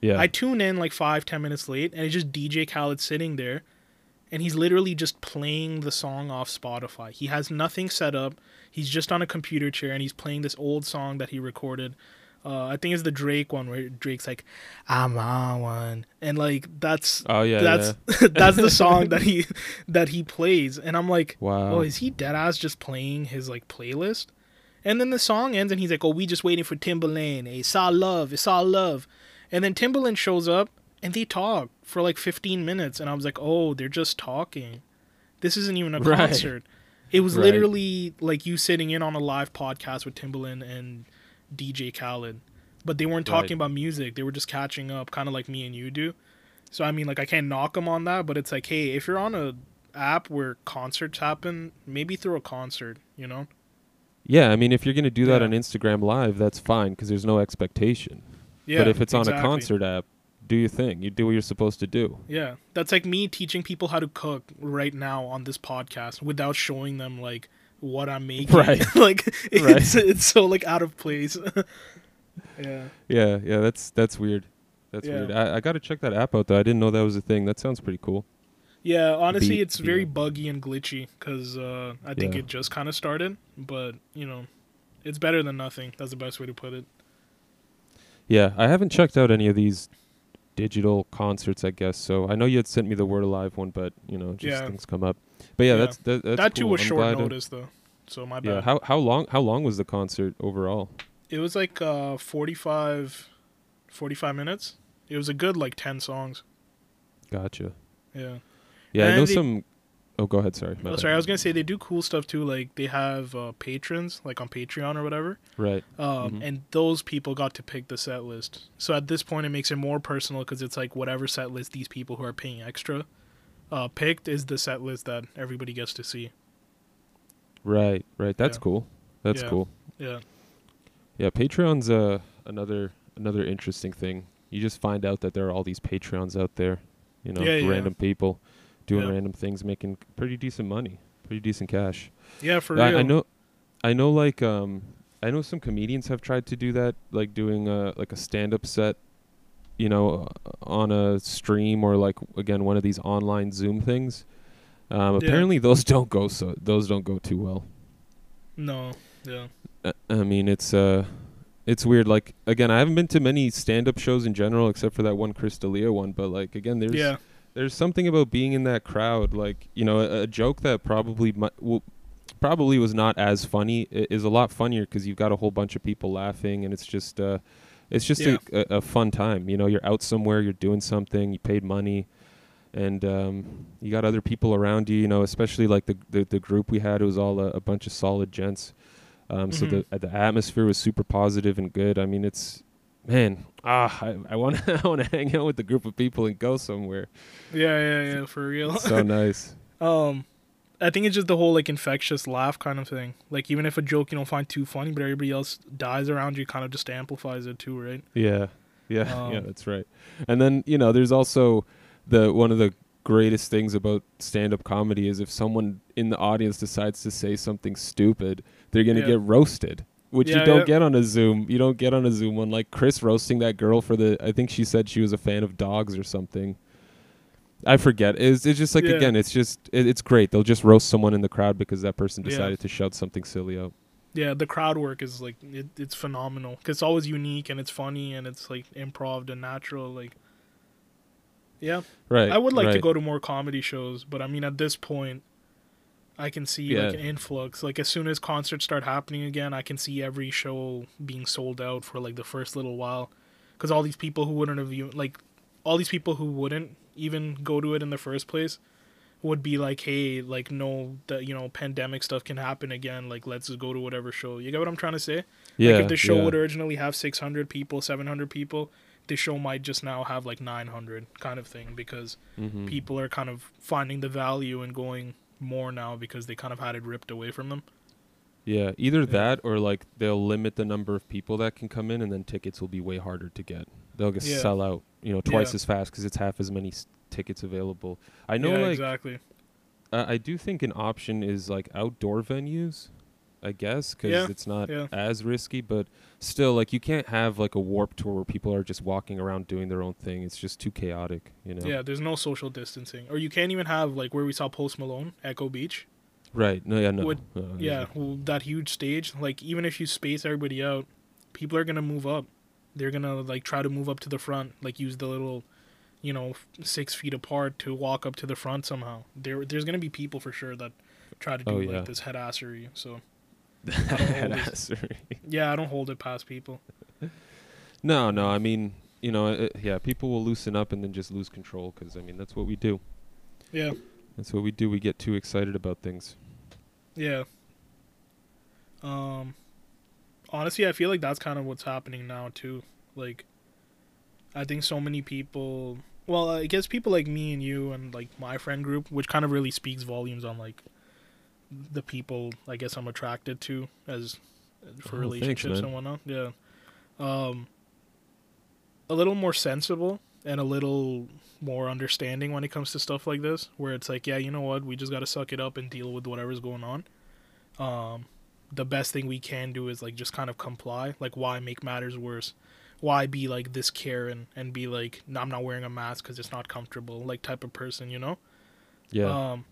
yeah I tune in like five, ten minutes late, and it's just DJ Khaled sitting there, and he's literally just playing the song off Spotify. He has nothing set up. He's just on a computer chair, and he's playing this old song that he recorded. Uh, I think it's the Drake one where Drake's like, "I'm on one," and like that's oh yeah that's yeah. that's the song that he that he plays, and I'm like, wow oh, is he dead ass just playing his like playlist? And then the song ends and he's like, oh, we just waiting for Timbaland. It's all love. It's all love. And then Timbaland shows up and they talk for like 15 minutes. And I was like, oh, they're just talking. This isn't even a Right. concert. It was Right. literally like you sitting in on a live podcast with Timbaland and DJ Khaled. But they weren't talking Right. about music. They were just catching up, kind of like me and you do. So I mean, like I can't knock them on that, but it's like, hey, if you're on a app where concerts happen, maybe through a concert, you know? yeah I mean if you're gonna do that Yeah. on Instagram live that's fine because there's no expectation Yeah. but if it's on a concert app do your thing you do what you're supposed to do Yeah, that's like me teaching people how to cook right now on this podcast without showing them like what I'm making. Right. like Right. it's it's so like out of place. yeah. Yeah, yeah, that's that's weird. That's Yeah. weird. I, I got to check that app out though. I didn't know that was a thing. That sounds pretty cool. Yeah, honestly, Be- it's very like- buggy and glitchy because uh, I think Yeah. it just kind of started. But you know, it's better than nothing. That's the best way to put it. Yeah, I haven't checked out any of these digital concerts. I guess so. I know you had sent me the Word Alive one, but you know, just Yeah. things come up. But yeah, Yeah. that's that, that's that too cool. was I'm short notice though, so my bad. Yeah, how how long how long was the concert overall? it was like uh 45, 45 minutes. It was a good like ten songs. Gotcha. Yeah. Yeah, I know they- some. Oh, go ahead. Sorry. my Oh, bad. sorry, I was gonna say they do cool stuff too. Like they have uh, patrons, like on Patreon or whatever, Right. um, Mhm. and those people got to pick the set list. So at this point, it makes it more personal because it's like whatever set list these people who are paying extra uh, picked is the set list that everybody gets to see. Right. Right. That's Yeah. cool. That's Yeah. cool. Yeah, Yeah, Patreon's uh, another another interesting thing. You just find out that there are all these Patreons out there, you know, Yeah, yeah. random people doing Yeah. random things, making pretty decent money, pretty decent cash. yeah, for I, real. I know, I know, like um, I know some comedians have tried to do that, like doing a like a stand up set, you know, uh, on a stream or like again one of these online Zoom things. Um, Yeah. apparently those don't go so those don't go too well. No, Yeah. Uh, I mean, it's uh, it's weird. Like again, I haven't been to many stand-up shows in general, except for that one Chris D'Elia one. But like again, there's yeah. There's something about being in that crowd. Like you know, a, a joke that probably will, probably was not as funny is a lot funnier because you've got a whole bunch of people laughing, and it's just uh, it's just Yeah. a, a, a fun time. You know, you're out somewhere, you're doing something, you paid money. And um, you got other people around you, you know, especially like the the, the group we had. It was all a, a bunch of solid gents. Um, So Mhm. the the atmosphere was super positive and good. I mean, it's man, ah, I I want I want to hang out with a group of people and go somewhere. Yeah, yeah, yeah, for real. So nice. um I think it's just the whole like infectious laugh kind of thing. Like even if a joke you don't find too funny, but everybody else dies around you, kind of just amplifies it too, right? Yeah, yeah, yeah. Um, That's right. And then you know, there's also the one of the greatest things about stand-up comedy is if someone in the audience decides to say something stupid, they're gonna Yeah. get roasted. Which you don't yeah. get on a Zoom. You don't get on a Zoom one like Chris roasting that girl for the. I think she said she was a fan of dogs or something. I forget. It's, it's just like Yeah. again, it's just it, it's great. They'll just roast someone in the crowd because that person Yeah. decided to shout something silly out. Yeah, the crowd work is like it, it's phenomenal. 'Cause it's always unique and it's funny and it's like improv and natural. Like, yeah, Right. I would like to go to more comedy shows, but I mean, at this point, I can see like an influx. Like as soon as concerts start happening again, I can see every show being sold out for like the first little while, because all these people who wouldn't have even like, all these people who wouldn't even go to it in the first place, would be like, hey, like no, that you know, pandemic stuff can happen again. Like let's just go to whatever show. You get what I'm trying to say? Yeah. like if the show yeah. would originally have 600 people, 700 people, the show might just now have like 900 kind of thing because Mhm. people are kind of finding the value and going more now because they kind of had it ripped away from them. Yeah, either Yeah. that or like they'll limit the number of people that can come in, and then tickets will be way harder to get. They'll just Yeah. sell out, you know, twice Yeah. as fast because it's half as many s- tickets available. I know, yeah, like, exactly. uh, I do think an option is like outdoor venues, I guess, because Yeah, it's not yeah. as risky. But still, like, you can't have like a Warped Tour where people are just walking around doing their own thing. It's just too chaotic, you know. Yeah, there's no social distancing, or you can't even have like where we saw Post Malone, Echo Beach. Right. No. Yeah. No. Would- uh, Yeah, well, that huge stage. Like even if you space everybody out, people are gonna move up. They're gonna like try to move up to the front, like use the little, you know, six feet apart to walk up to the front somehow. There, there's gonna be people for sure that try to do Oh, like this head assery. So Badassery. yeah, I don't hold it past people. No, no. I mean, you know, uh, yeah, people will loosen up and then just lose control because I mean that's what we do. Yeah, That's what we do. We get too excited about things. yeah. Um, honestly, I feel like that's kind of what's happening now too. Like, I think so many people. Well, I guess people like me and you and like my friend group, which kind of really speaks volumes on like the people I guess I'm attracted to as for Oh, relationships and whatnot. Yeah. Um, a little more sensible and a little more understanding when it comes to stuff like this, where it's like, yeah, you know what, we just got to suck it up and deal with whatever's going on. Um, the best thing we can do is like just kind of comply. Like, why make matters worse? Why be like this Karen and be like, no, I'm not wearing a mask because it's not comfortable, like type of person, you know? Yeah. Um,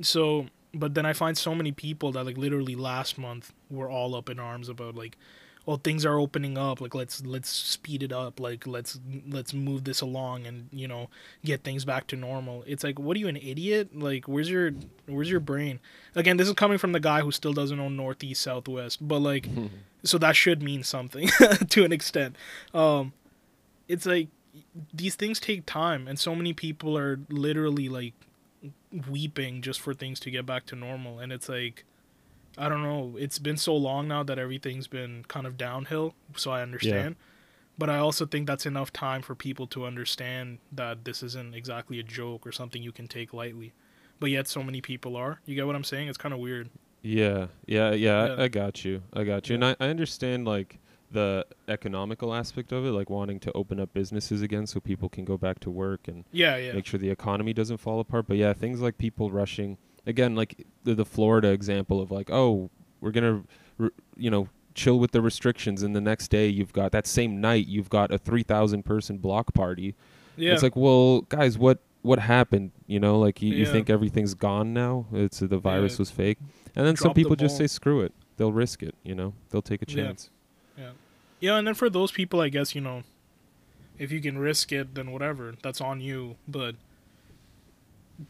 so, but then I find so many people that like literally last month were all up in arms about like, well, things are opening up. Like let's let's speed it up. Like let's let's move this along and you know get things back to normal. It's like, what are you an idiot? Like where's your where's your brain? Again, this is coming from the guy who still doesn't own Northeast Southwest, but like, so that should mean something to an extent. Um, it's like these things take time, and so many people are literally like weeping just for things to get back to normal and it's like i don't know it's been so long now that everything's been kind of downhill so i understand but i also think that's enough time for people to understand that this isn't exactly a joke or something you can take lightly but yet so many people are you get what i'm saying it's kind of weird yeah. Yeah. Yeah. Yeah. I, I got you. I got you. And I, I understand like the economical aspect of it, like wanting to open up businesses again so people can go back to work and yeah yeah make sure the economy doesn't fall apart. But yeah, things like people rushing again, like the, the Florida example of like, oh, we're gonna, r- you know, chill with the restrictions, and the next day you've got that same night you've got a three thousand person block party. yeah It's like, well, guys, what what happened? You know, like you, you think everything's gone now? It's the virus Yeah. was fake, and then some Drop people just say screw it. they'll risk it. You know, they'll take a Yeah. chance. Yeah, and then for those people, I guess you know, if you can risk it, then whatever, that's on you. But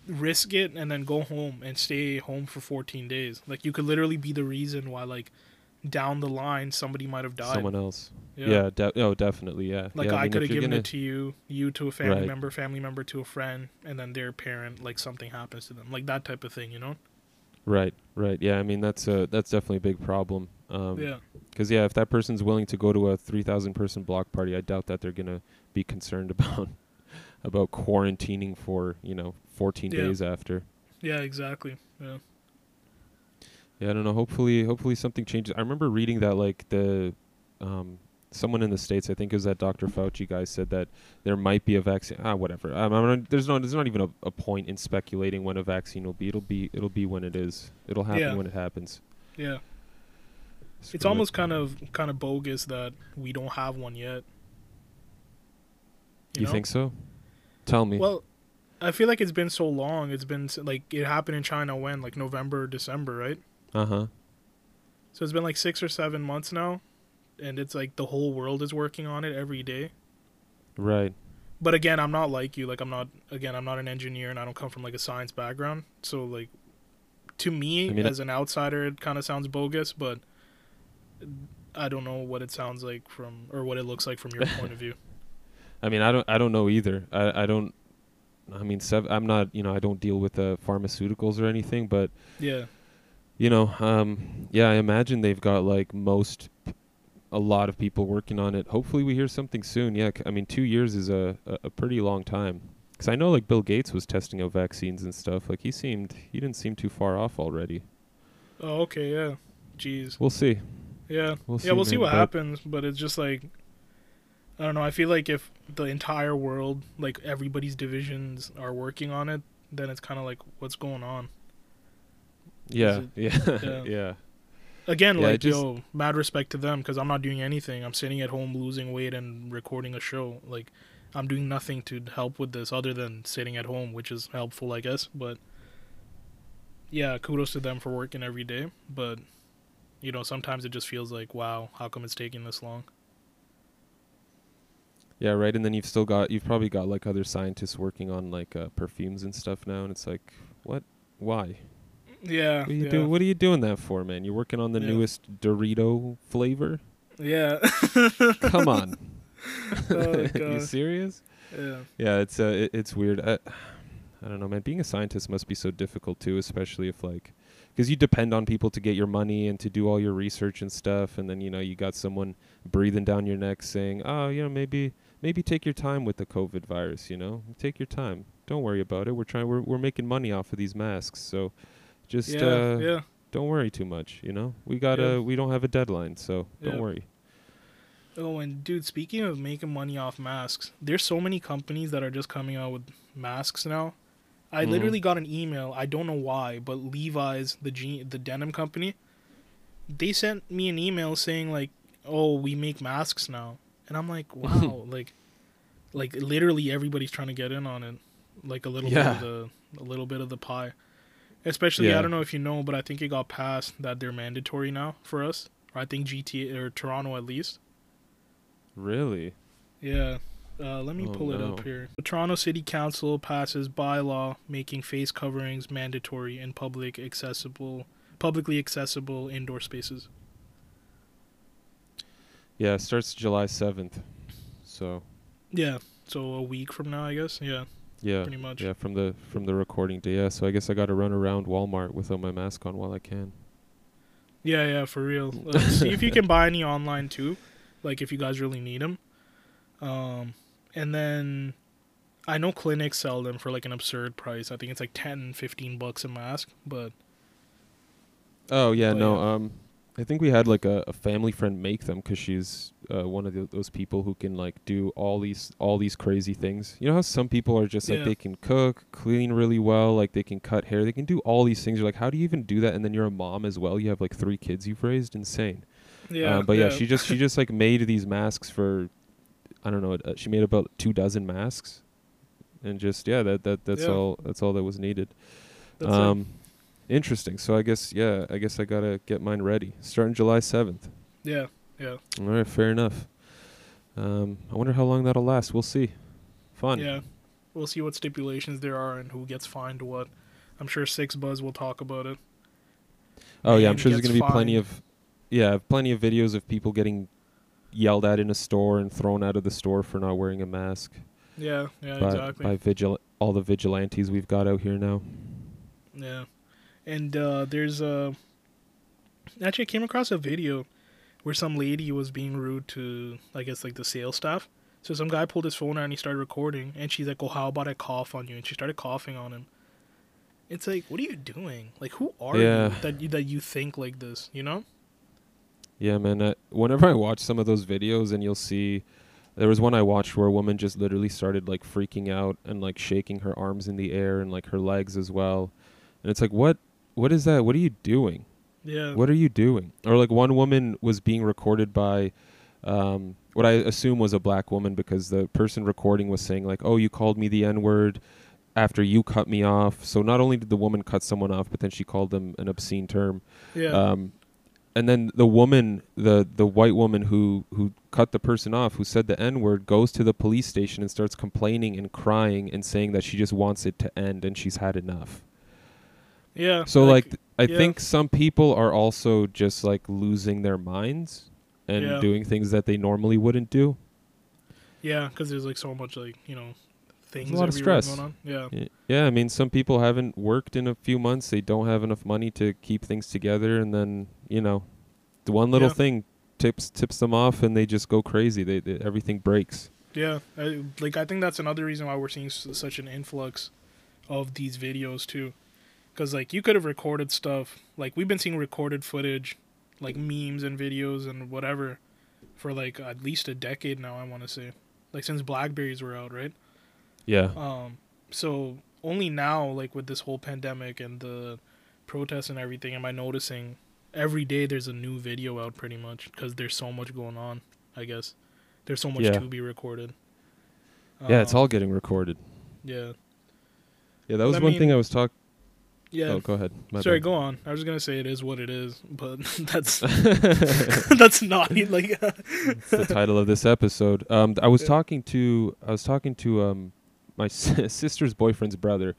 risk it and then go home and stay home for 14 days. Like you could literally be the reason why, like, down the line somebody might have died. Someone else. Yeah. de- oh, definitely. Yeah. Like yeah, I, mean, could have given gonna- it to you, you to a family Right. member, family member to a friend, and then their parent, like something happens to them, like that type of thing, you know? Right. Right. Yeah. I mean, that's a that's definitely a big problem. Um, yeah, Because yeah, if that person's willing to go to a three thousand person block party, I doubt that they're gonna be concerned about about quarantining for you know fourteen Yeah. days after. yeah, exactly. Yeah, Yeah, I don't know. Hopefully, hopefully something changes. I remember reading that like the um, someone in the states, I think it was that Dr. Fauci guy, said that there might be a vaccine. Ah, whatever. I'm, I'm there's no, there's not even a, a point in speculating when a vaccine will be. It'll be, it'll be when it is. It'll happen Yeah. when it happens. yeah. It's Screw it. almost kind of kind of bogus that we don't have one yet. You, know? think so? Tell me. Well, I feel like it's been so long. It's been like it happened in China when like November, December, right? uh huh. So it's been like six or seven months now, and it's like the whole world is working on it every day. Right. But again, I'm not like you. Like I'm not again, I'm not an engineer, and I don't come from like a science background. So like, to me I mean, as an outsider, it kind of sounds bogus, but I don't know what it sounds like from or what it looks like from your point of view. I mean, I don't, I don't know either. I, I don't. I mean, sev- I'm not, you know, I don't deal with uh, pharmaceuticals or anything, but Yeah, you know, um, yeah, I imagine they've got like most, a lot of people working on it. Hopefully, we hear something soon. Yeah, I mean, two years is a a, a pretty long time. Because I know like Bill Gates was testing out vaccines and stuff. Like he seemed, he didn't seem too far off already. Oh, okay, yeah. Jeez. We'll see. Yeah. We'll yeah, we'll see what but- happens, but it's just like I don't know, I feel like if the entire world, like everybody's divisions are working on it, then it's kind of like what's going on. Yeah, it- yeah, yeah. yeah. Again, Yeah, like just- yo, mad respect to them cuz I'm not doing anything. I'm sitting at home losing weight and recording a show. Like I'm doing nothing to help with this other than sitting at home, which is helpful, I guess, but yeah, kudos to them for working every day, but you know, sometimes it just feels like, wow, how come it's taking this long? Yeah, right. And then you've still got you've probably got like other scientists working on like uh, perfumes and stuff now, and it's like, what? Why? Yeah. What are you yeah. doing? What are you doing that for, man? You're working on the Yeah. newest Dorito flavor. Yeah. Come on. Oh, you serious? yeah. Yeah, it's uh, it, it's weird. I, I don't know, man. Being a scientist must be so difficult too, especially if like, because you depend on people to get your money and to do all your research and stuff, and then you know you got someone breathing down your neck saying, "Oh, you know, maybe maybe take your time with the COVID virus. You know, take your time. Don't worry about it. We're trying. We're we're making money off of these masks, so just Yeah. uh, yeah. don't worry too much. You know, we got Yeah. we don't have a deadline, so don't worry. Oh, and dude, speaking of making money off masks, there's so many companies that are just coming out with masks now. I Mhm. literally got an email. I don't know why, but Levi's, the je- the denim company, they sent me an email saying like, "Oh, we make masks now," and I'm like, "Wow!" like, like literally everybody's trying to get in on it, like a little Yeah. bit of the a little bit of the pie. Especially, Yeah. I don't know if you know, but I think it got passed that they're mandatory now for us. I think GTA or Toronto at least. Really? Yeah. Uh, let me Oh, pull it up here. The Toronto City Council passes bylaw making face coverings mandatory in public accessible, publicly accessible indoor spaces. Yeah, it starts July seventh. So Yeah. So a week from now, I guess. Yeah. yeah, Pretty much. yeah, from the from the recording day. Yeah, so I guess I got to run around Walmart without my mask on while I can. Yeah, yeah, for real. Uh, see if you can buy any online too, like if you guys really need them. Um, and then I know clinics sell them for like an absurd price. I think it's like 10, 15 bucks a mask, but Oh yeah, But no. yeah. Um, I think we had like a, a family friend make them because she's uh, one of the, those people who can like do all these all these crazy things. You know how some people are just like Yeah. they can cook, clean really well, like they can cut hair, they can do all these things. You're like, how do you even do that? And then you're a mom as well. You have like three kids you've raised. Insane. yeah. Uh, but yeah. she just she just like made these masks for, I don't know. Uh, she made about two dozen masks, and just yeah, that that that's Yeah. all that's all that was needed. That's it. um, Interesting. So I guess yeah, I guess I gotta get mine ready. Starting July seventh. Yeah, yeah, All right, fair enough. Um, I wonder how long that'll last. We'll see. Fun. yeah. We'll see what stipulations there are and who gets fined what. I'm sure 6ixBuzz will talk about it. Oh yeah, I'm sure there's gonna be plenty of, yeah, plenty of videos of people getting yelled at in a store and thrown out of the store for not wearing a mask Yeah, yeah, by exactly. by vigil all the vigilantes we've got out here now. Yeah, and uh, there's a. Actually, I came across a video where some lady was being rude to, I guess, like the sales staff. So some guy pulled his phone out and he started recording, and she's like, "Oh, how about I cough on you?" And she started coughing on him. It's like, what are you doing? Like, who are Yeah. you that you that you think like this? You know? Yeah, man. I, whenever I watch some of those videos, and you'll see, there was one I watched where a woman just literally started like freaking out and like shaking her arms in the air and like her legs as well, and it's like, what, what is that? What are you doing? Yeah. What are you doing? Or like one woman was being recorded by, um, what I assume was a black woman because the person recording was saying like, "Oh, you called me the N word." After you cut me off, so not only did the woman cut someone off, but then she called them an obscene term. Yeah. Um, and then the woman, the the white woman who who cut the person off, who said the n word, goes to the police station and starts complaining and crying and saying that she just wants it to end and she's had enough. yeah. So like, th- I yeah. think some people are also just like losing their minds and Yeah. doing things that they normally wouldn't do. yeah, because there's like so much like you know things lot of stress. going on. Yeah. Yeah, I mean, some people haven't worked in a few months. They don't have enough money to keep things together, and then you know, the one little Yeah. thing tips tips them off, and they just go crazy. They, they everything breaks. Yeah, I, like I think that's another reason why we're seeing s- such an influx of these videos too, because like you could have recorded stuff like we've been seeing recorded footage, like memes and videos and whatever, for like at least a decade now. I want to say, like since Blackberries were out, right? Yeah, Um, so only now, like with this whole pandemic and the protests and everything, am I noticing every day there's a new video out pretty much because there's so much going on. I guess there's so much Yeah. to be recorded. yeah, it's Um, all getting recorded. Yeah, Yeah, that was I one thing mean- I was talking. yeah. Oh, go ahead. My Sorry, bad. go on. I was gonna say it is what it is, but that's that's not like. The title of this episode. Um, I was Yeah. talking to I was talking to um my sister's boyfriend's brother,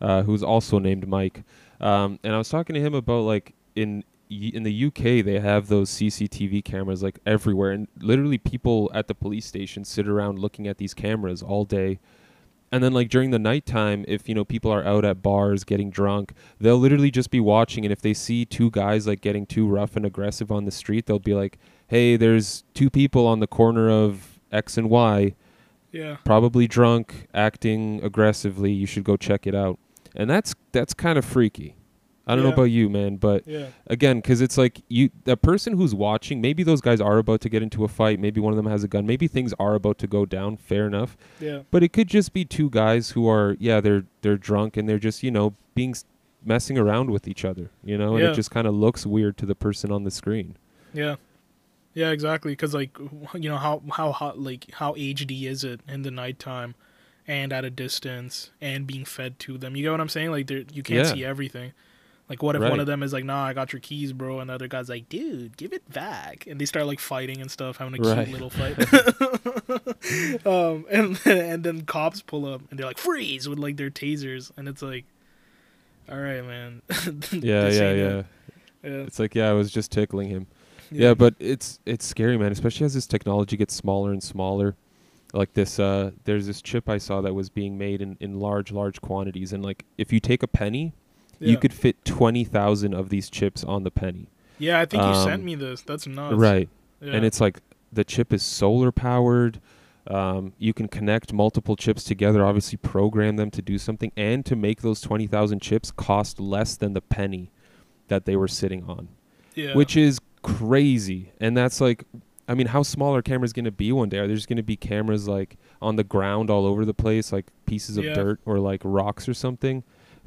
uh, who's also named Mike, um, and I was talking to him about like in in the UK they have those CCTV cameras like everywhere, and literally people at the police station sit around looking at these cameras all day. And then like during the nighttime, if you know people are out at bars getting drunk, they'll literally just be watching. And if they see two guys like getting too rough and aggressive on the street, they'll be like, "Hey, there's two people on the corner of X and Y, yeah, probably drunk, acting aggressively. You should go check it out." And that's that's kind of freaky. I don't know about you, man, but yeah, again because it's like you the person who's watching maybe those guys are about to get into a fight maybe one of them has a gun maybe things are about to go down fair enough yeah, but it could just be two guys who are yeah they're they're drunk and they're just you know being messing around with each other you know and Yeah. it just kind of looks weird to the person on the screen yeah, yeah. Exactly, because like you know how how hot like how HD is it in the nighttime, and at a distance, and being fed to them. You get what I'm saying? Like you can't Yeah. see everything. Like what if one of them is like, "Nah, I got your keys, bro," and the other guy's like, "Dude, give it back," and they start like fighting and stuff, having a Right. cute little fight. um, and and then cops pull up and they're like, "Freeze!" with like their tasers, and it's like, "All right, man." yeah yeah yeah yeah, it's like yeah i was just tickling him yeah. but it's it's scary man especially as this technology gets smaller and smaller like this uh there's this chip i saw that was being made in in large large quantities and like if you take a penny you could fit 20,000 of these chips on the penny Yeah, I think you sent um, me this. That's nuts. right Yeah. and it's like the chip is solar powered um, you can connect multiple chips together obviously program them to do something and to make those 20,000 chips cost less than the penny that they were sitting on yeah. which is crazy. And that's like, I mean, how small are cameras going to be one day? Are there just going to be cameras like on the ground all over the place, like pieces of Yeah. dirt or like rocks or something?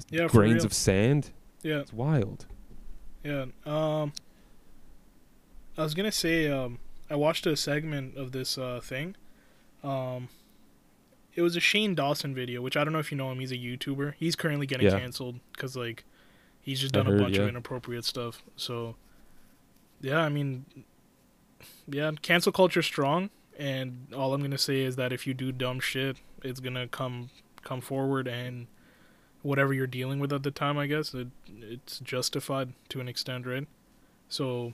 yeah, Grains of sand? yeah, It's wild. yeah. Um, I was gonna say, um, I watched a segment of this uh thing. Um, it was a Shane Dawson video, which I don't know if you know him. He's a YouTuber. He's currently getting Yeah. canceled because like He's just done a bunch yeah. of inappropriate stuff. So, yeah, I mean, yeah, cancel culture strong, and all I'm gonna say is that if you do dumb shit, it's gonna come come forward, and whatever you're dealing with at the time, I guess it it's justified to an extent, right? So,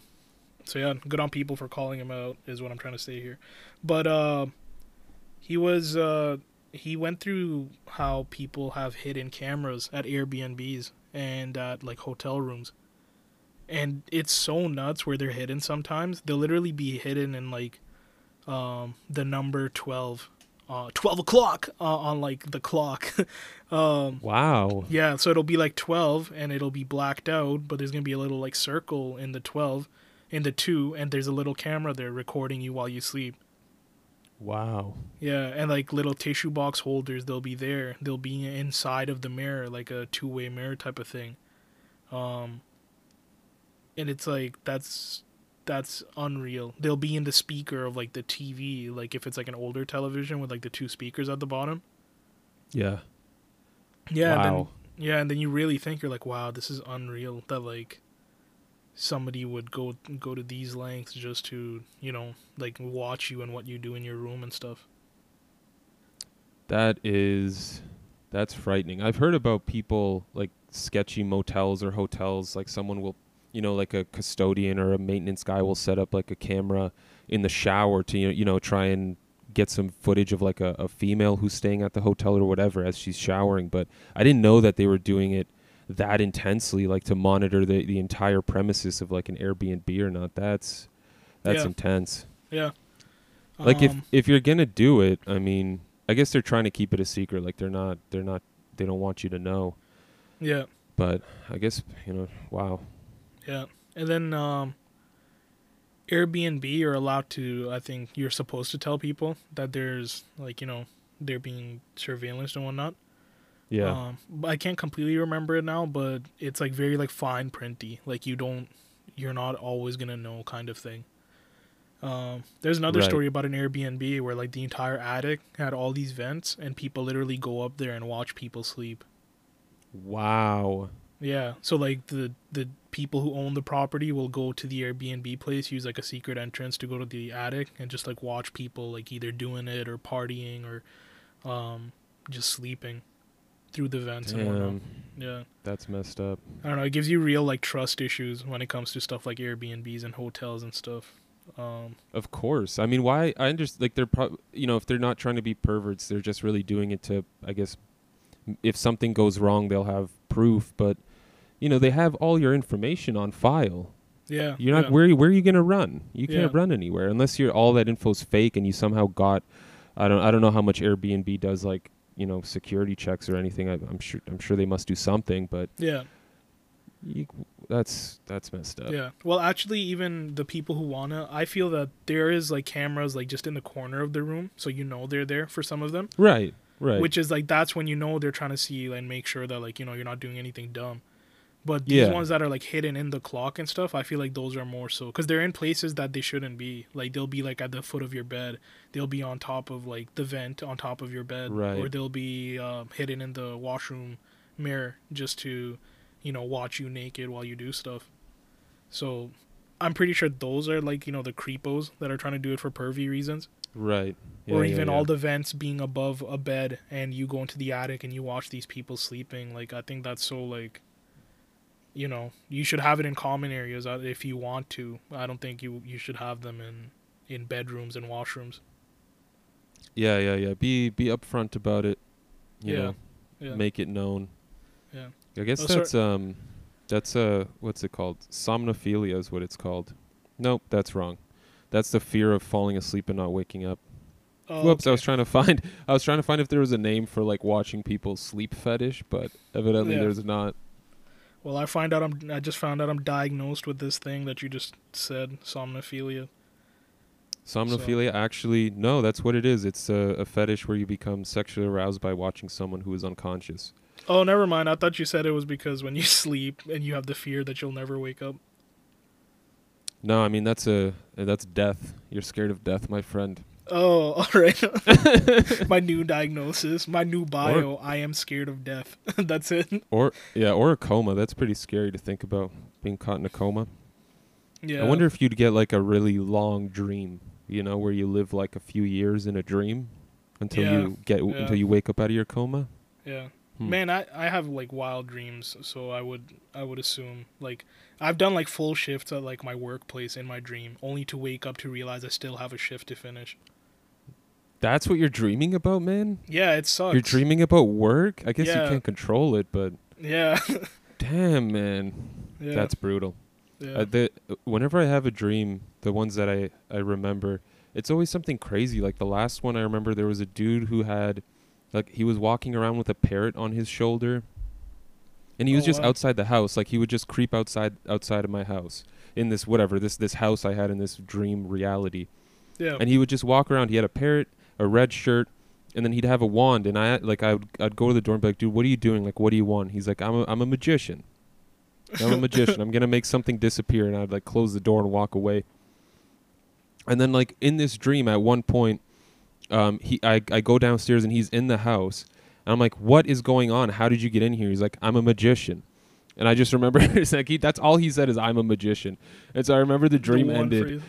so yeah, good on people for calling him out is what I'm trying to say here. But uh, he was uh he went through how people have hidden cameras at Airbnbs and at like hotel rooms. And it's so nuts where they're hidden sometimes. They'll literally be hidden in like um the number 12 uh 12 o'clock uh, on like the clock. um Wow. yeah, so it'll be like 12 and it'll be blacked out, but there's going to be a little like circle in the 12 in the 2 and there's a little camera there recording you while you sleep. Wow. Yeah, and like little tissue box holders, they'll be there. They'll be inside of the mirror, like a two-way mirror type of thing. Um, and it's like that's that's unreal. They'll be in the speaker of like the TV, like if it's like an older television with like the two speakers at the bottom. Yeah. Yeah, and then, yeah, and then you really think you're like, wow, this is unreal that like somebody would go go to these lengths just to you know like watch you and what you do in your room and stuff. That is that's frightening. I've heard about people like sketchy motels or hotels like someone will you know like a custodian or a maintenance guy will set up like a camera in the shower to you know, you know try and get some footage of like a, a female who's staying at the hotel or whatever as she's showering but I didn't know that they were doing it that intensely like to monitor the the entire premises of like an Airbnb or not that's that's Yeah. intense Yeah. like if Um, if you're gonna do it i mean i guess they're trying to keep it a secret like they're not they're not they don't want you to know yeah. but i guess you know wow Yeah. And then um Airbnb are allowed to I think you're supposed to tell people that there's like, you know, they're being surveillanced and whatnot. yeah Um but I can't completely remember it now, but it's like very like fine printy. Like you don't you're not always gonna know kind of thing. Um there's another Right. story about an Airbnb where like the entire attic had all these vents and people literally go up there and watch people sleep. wow Yeah. So like the the people who own the property will go to the Airbnb place, use like a secret entrance to go to the attic and just like watch people like either doing it or partying or um just sleeping through the vents and whatnot. Yeah. that's messed up I don't know, it gives you real like trust issues when it comes to stuff like Airbnbs and hotels and stuff. Um of course i mean why i understand like they're pro- you know if they're not trying to be perverts they're just really doing it to i guess if something goes wrong they'll have proof but you know they have all your information on file yeah. You're not yeah. where where are you gonna run? You can't Yeah. run anywhere unless you're all that info's fake and you somehow got. I don't I don't know how much Airbnb does like you know security checks or anything. I, I'm sure I'm sure they must do something, but Yeah. you, that's that's messed up. Yeah. Well, actually, even the people who wanna, I feel that there is like cameras like just in the corner of the room, so you know they're there for some of them. Right. Right. Which is like that's when you know they're trying to see and make sure that like you know you're not doing anything dumb. But these Yeah. ones that are like hidden in the clock and stuff, I feel like those are more so because they're in places that they shouldn't be. Like they'll be like at the foot of your bed, they'll be on top of like the vent on top of your bed, Right. or they'll be uh, hidden in the washroom mirror just to, you know, watch you naked while you do stuff. So, I'm pretty sure those are like you know the creepos that are trying to do it for pervy reasons right. or Yeah, yeah, even yeah. all the vents being above a bed and you go into the attic and you watch these people sleeping like i think that's so like you know you should have it in common areas uh, if you want to i don't think you you should have them in in bedrooms and washrooms Yeah, yeah, yeah. Be be upfront about it. You Yeah, know, yeah make it known. Yeah. I guess Oh, sorry. that's um, that's uh, what's it called? Somnophilia is what it's called. Nope, that's wrong. That's the fear of falling asleep and not waking up. oh, Whoops, I was trying to find I was trying to find if there was a name for like watching people sleep fetish, but evidently Yeah. there's not. Well i find out i'm i just found out i'm diagnosed with this thing that you just said somnophilia Somnophilia actually no, that's what it is. It's a, a fetish where you become sexually aroused by watching someone who is unconscious. oh never mind i thought you said it was because when you sleep and you have the fear that you'll never wake up No, I mean that's a that's death. You're scared of death, my friend. Oh, all right. my new diagnosis, my new bio. I am scared of death. That's it. Or yeah, or a coma. That's pretty scary to think about being caught in a coma. Yeah. I wonder if you'd get like a really long dream, you know, where you live like a few years in a dream until Yeah, you get yeah. until you wake up out of your coma. Yeah. Hmm. Man, I, I have like wild dreams, so I would I would assume like I've done like full shifts at like my workplace in my dream, only to wake up to realize I still have a shift to finish. That's what you're dreaming about, man? Yeah, it sucks. You're dreaming about work? I guess Yeah. you can't control it, but Yeah. damn, man. yeah. That's brutal. yeah. Uh, the whenever I have a dream, the ones that I I remember, it's always something crazy. Like the last one I remember, there was a dude who had, like, he was walking around with a parrot on his shoulder, and he was Oh, just wow. outside the house. Like he would just creep outside outside of my house in this whatever this this house I had in this dream reality, yeah. and he would just walk around. He had a parrot, a red shirt. And then he'd have a wand, and I like I would I'd go to the door and be like, "Dude, what are you doing? Like, what do you want?" He's like, "I'm a I'm a magician. I'm a magician. I'm gonna make something disappear, and I'd like close the door and walk away. And then like in this dream, at one point, um, he I I go downstairs and he's in the house, and I'm like, what is going on? How did you get in here? He's like, I'm a magician. And I just remember it's like he, that's all he said is I'm a magician. And so I remember the The dream one ended.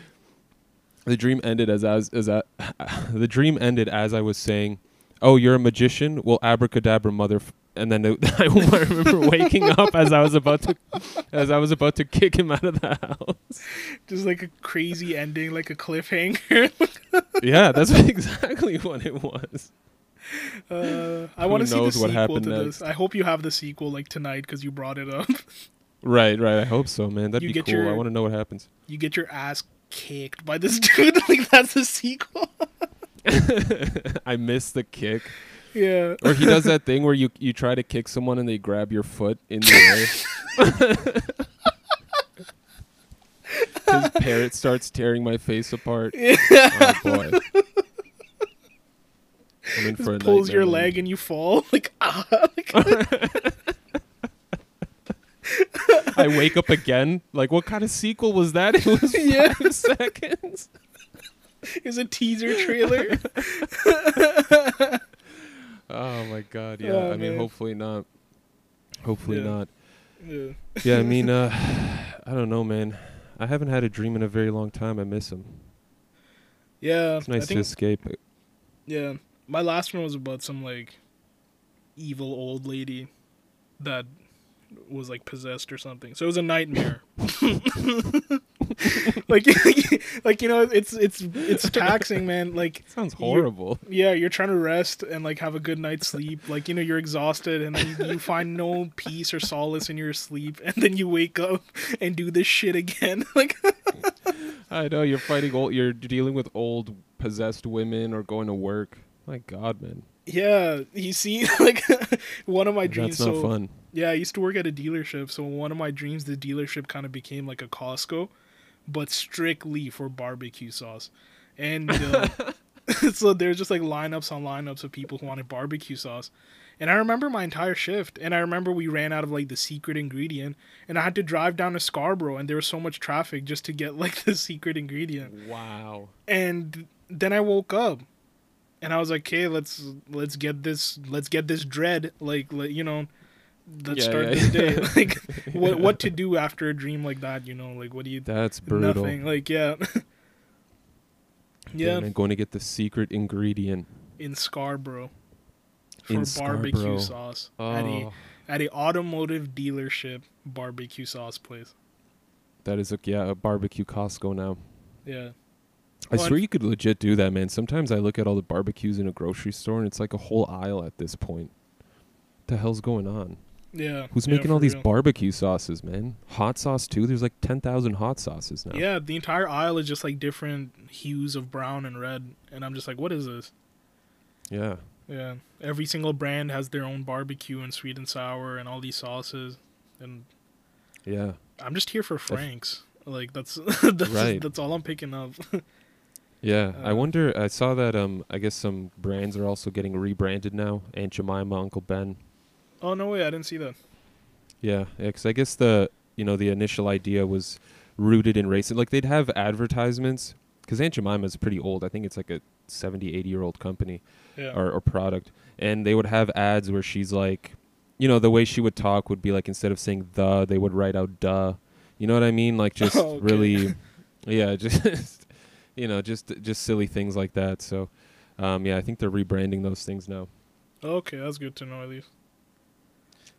The dream ended as as as I, the dream ended as I was saying, "Oh, you're a magician? Well, abracadabra, mother." F-. And then it- I remember waking up as I was about to, as I was about to kick him out of the house. Just like a crazy ending, like a cliffhanger. yeah, that's exactly what it was. Uh, I want to see the what sequel to next? this. I hope you have the sequel like tonight because you brought it up. Right, right. I hope so, man. That'd You be cool. I want to know what happens. you get your ass kicked by this dude. like that's the sequel. I miss the kick. yeah. Or he does that thing where you you try to kick someone and they grab your foot in the air. His parrot starts tearing my face apart. Oh boy. I'm in for a pulls your leg and you fall. Like ah. Like, I wake up again. Like, what kind of sequel was that? It was Yeah. five seconds. Here's a teaser trailer. Oh my god. Yeah. Oh, I mean, man. hopefully not. Hopefully Yeah. not. yeah. Yeah. I mean, uh, I don't know, man. I haven't had a dream in a very long time. I miss him. Yeah. It's nice to escape. yeah. My last one was about some like evil old lady that was like possessed or something. So it was a nightmare. like like you know it's it's it's taxing man like Sounds horrible. yeah you're trying to rest and like have a good night's sleep like you know you're exhausted and then you, you find no peace or solace in your sleep and then you wake up and do this shit again like I know you're fighting old. You're dealing with old possessed women or going to work. My God, man, yeah you see like one of my dreams that's not so fun. Yeah i used to work at a dealership so one of my dreams the dealership kind of became like a costco but strictly for barbecue sauce. And uh, so there's just like lineups on lineups of people who wanted barbecue sauce. And i remember my entire shift and i remember we ran out of like the secret ingredient and i had to drive down to scarborough and there was so much traffic just to get like the secret ingredient. Wow. and then I woke up, and I was like, "Okay, let's let's get this let's get this dread like let, you know, let's Yeah, start yeah, this day. yeah. like, what what to do after a dream like that? You know, like what do you That's brutal. nothing like yeah, yeah, I'm going to get the secret ingredient. in Scarborough for In barbecue Scarborough. sauce at a Oh, at a automotive dealership barbecue sauce place. that is a yeah a barbecue Costco now. Yeah, I Well, swear you could legit do that, man. Sometimes I look at all the barbecues in a grocery store and it's like a whole aisle at this point. What the hell's going on? Yeah. Who's yeah, making all these real. barbecue sauces, man? Hot sauce too. There's like ten thousand hot sauces now. Yeah, the entire aisle is just like different hues of brown and red, and I'm just like, what is this? Yeah. Yeah, every single brand has their own barbecue and sweet and sour and all these sauces, and Yeah. I'm just here for Frank's. Like that's that's, Right. that's all I'm picking up. Yeah. I Uh, wonder. I saw that. Um. I guess some brands are also getting rebranded now. Aunt Jemima, Uncle Ben. Oh no way, I didn't see that. Yeah. Yeah. Because I guess the you know the initial idea was rooted in racism. Like they'd have advertisements because Aunt Jemima is pretty old. I think it's like a 70, 80 year old company Yeah. or, or product, and they would have ads where she's like, you know, the way she would talk would be like instead of saying the, they would write out duh. You know what I mean? Like just Okay. really, yeah, just you know, just just silly things like that. So, um, yeah, I think they're rebranding those things now. okay, that's good to know at least.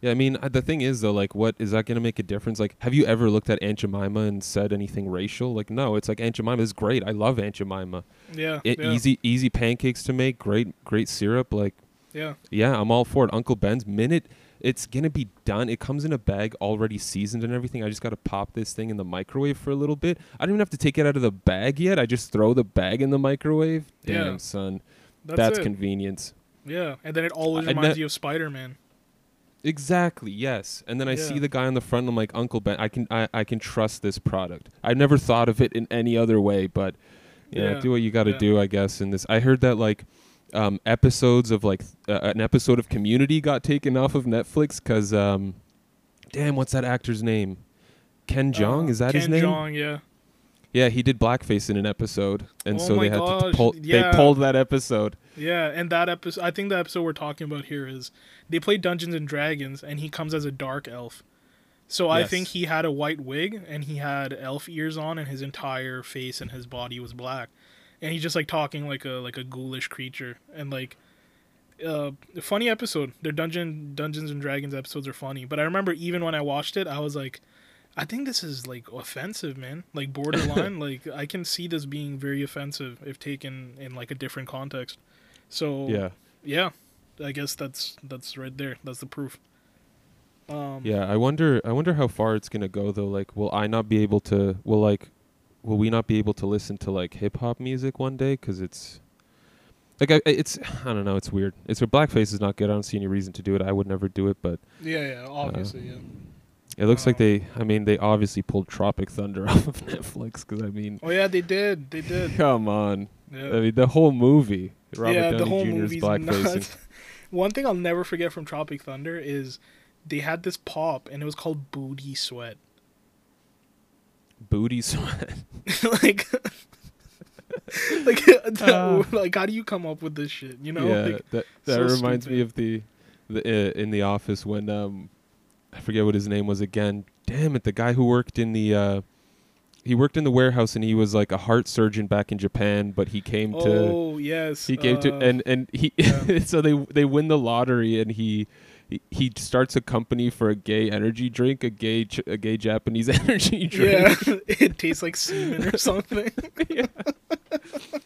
Yeah, I mean, uh, the thing is though, like, what is that going to make a difference? Like, have you ever looked at Aunt Jemima and said anything racial? Like, no, it's like Aunt Jemima is great. I love Aunt Jemima. Yeah. It, yeah. Easy, easy pancakes to make. Great, great syrup. Like, Yeah. yeah, I'm all for it. Uncle Ben's minute it's gonna be done. It comes in a bag already seasoned and everything. I just gotta pop this thing in the microwave for a little bit. I don't even have to take it out of the bag yet. I just throw the bag in the microwave. Damn, Yeah. son, That's, that's convenience. yeah, and then it always reminds ne- you of Spider Man. Exactly. Yes. And then I see the guy on the front. And I'm like, Uncle Ben, I can I, I can trust this product. I've never thought of it in any other way, but yeah, Yeah, do what you got to yeah. do, I guess. In this, I heard that like um, episodes of like uh, an episode of Community got taken off of Netflix because um, damn, what's that actor's name? Ken Jeong Uh, is that Ken his name? Ken Jeong, yeah. Yeah, he did blackface in an episode, and Oh so they had to pull. yeah. They pulled that episode. Yeah, and that episode, I think the episode we're talking about here is they play Dungeons and Dragons, and he comes as a dark elf. So I think he had a white wig and he had elf ears on, and his entire face and his body was black, and he's just like talking like a like a ghoulish creature, and like, uh, funny episode. Their Dungeon Dungeons and Dragons episodes are funny, but I remember even when I watched it, I was like. I think this is like offensive, man. Like borderline. like I can see this being very offensive if taken in like a different context. So Yeah, yeah, I guess that's that's right there. That's the proof. Um, yeah. I wonder. I wonder how far it's gonna go though. Like, will I not be able to? Will like, will we not be able to listen to like hip hop music one day? Because it's like I, it's I don't know. It's weird. It's where blackface is not good. I don't see any reason to do it. I would never do it, but yeah, yeah, obviously, yeah. It looks like Oh. they. I mean, they obviously pulled Tropic Thunder off of Netflix. Because I mean, Oh yeah, they did, they did. come on. Yeah, I mean, the whole movie. Robert yeah, Downey the whole Jr.'s movie's blackfacing. nuts. One thing I'll never forget from Tropic Thunder is they had this pop and it was called Booty Sweat. Booty sweat. like, like, Uh. like, how do you come up with this shit? You know, yeah, like, that that so reminds me of the the uh, in the office when um I forget what his name was again. Damn it, the guy who worked in the uh he worked in the warehouse and he was like a heart surgeon back in Japan, but he came to oh yes, he came to uh, and and he yeah. so they they win the lottery and he he- starts a company for a gay energy drink, a gay Ch- a gay Japanese energy drink. yeah, it tastes like semen or something. yeah,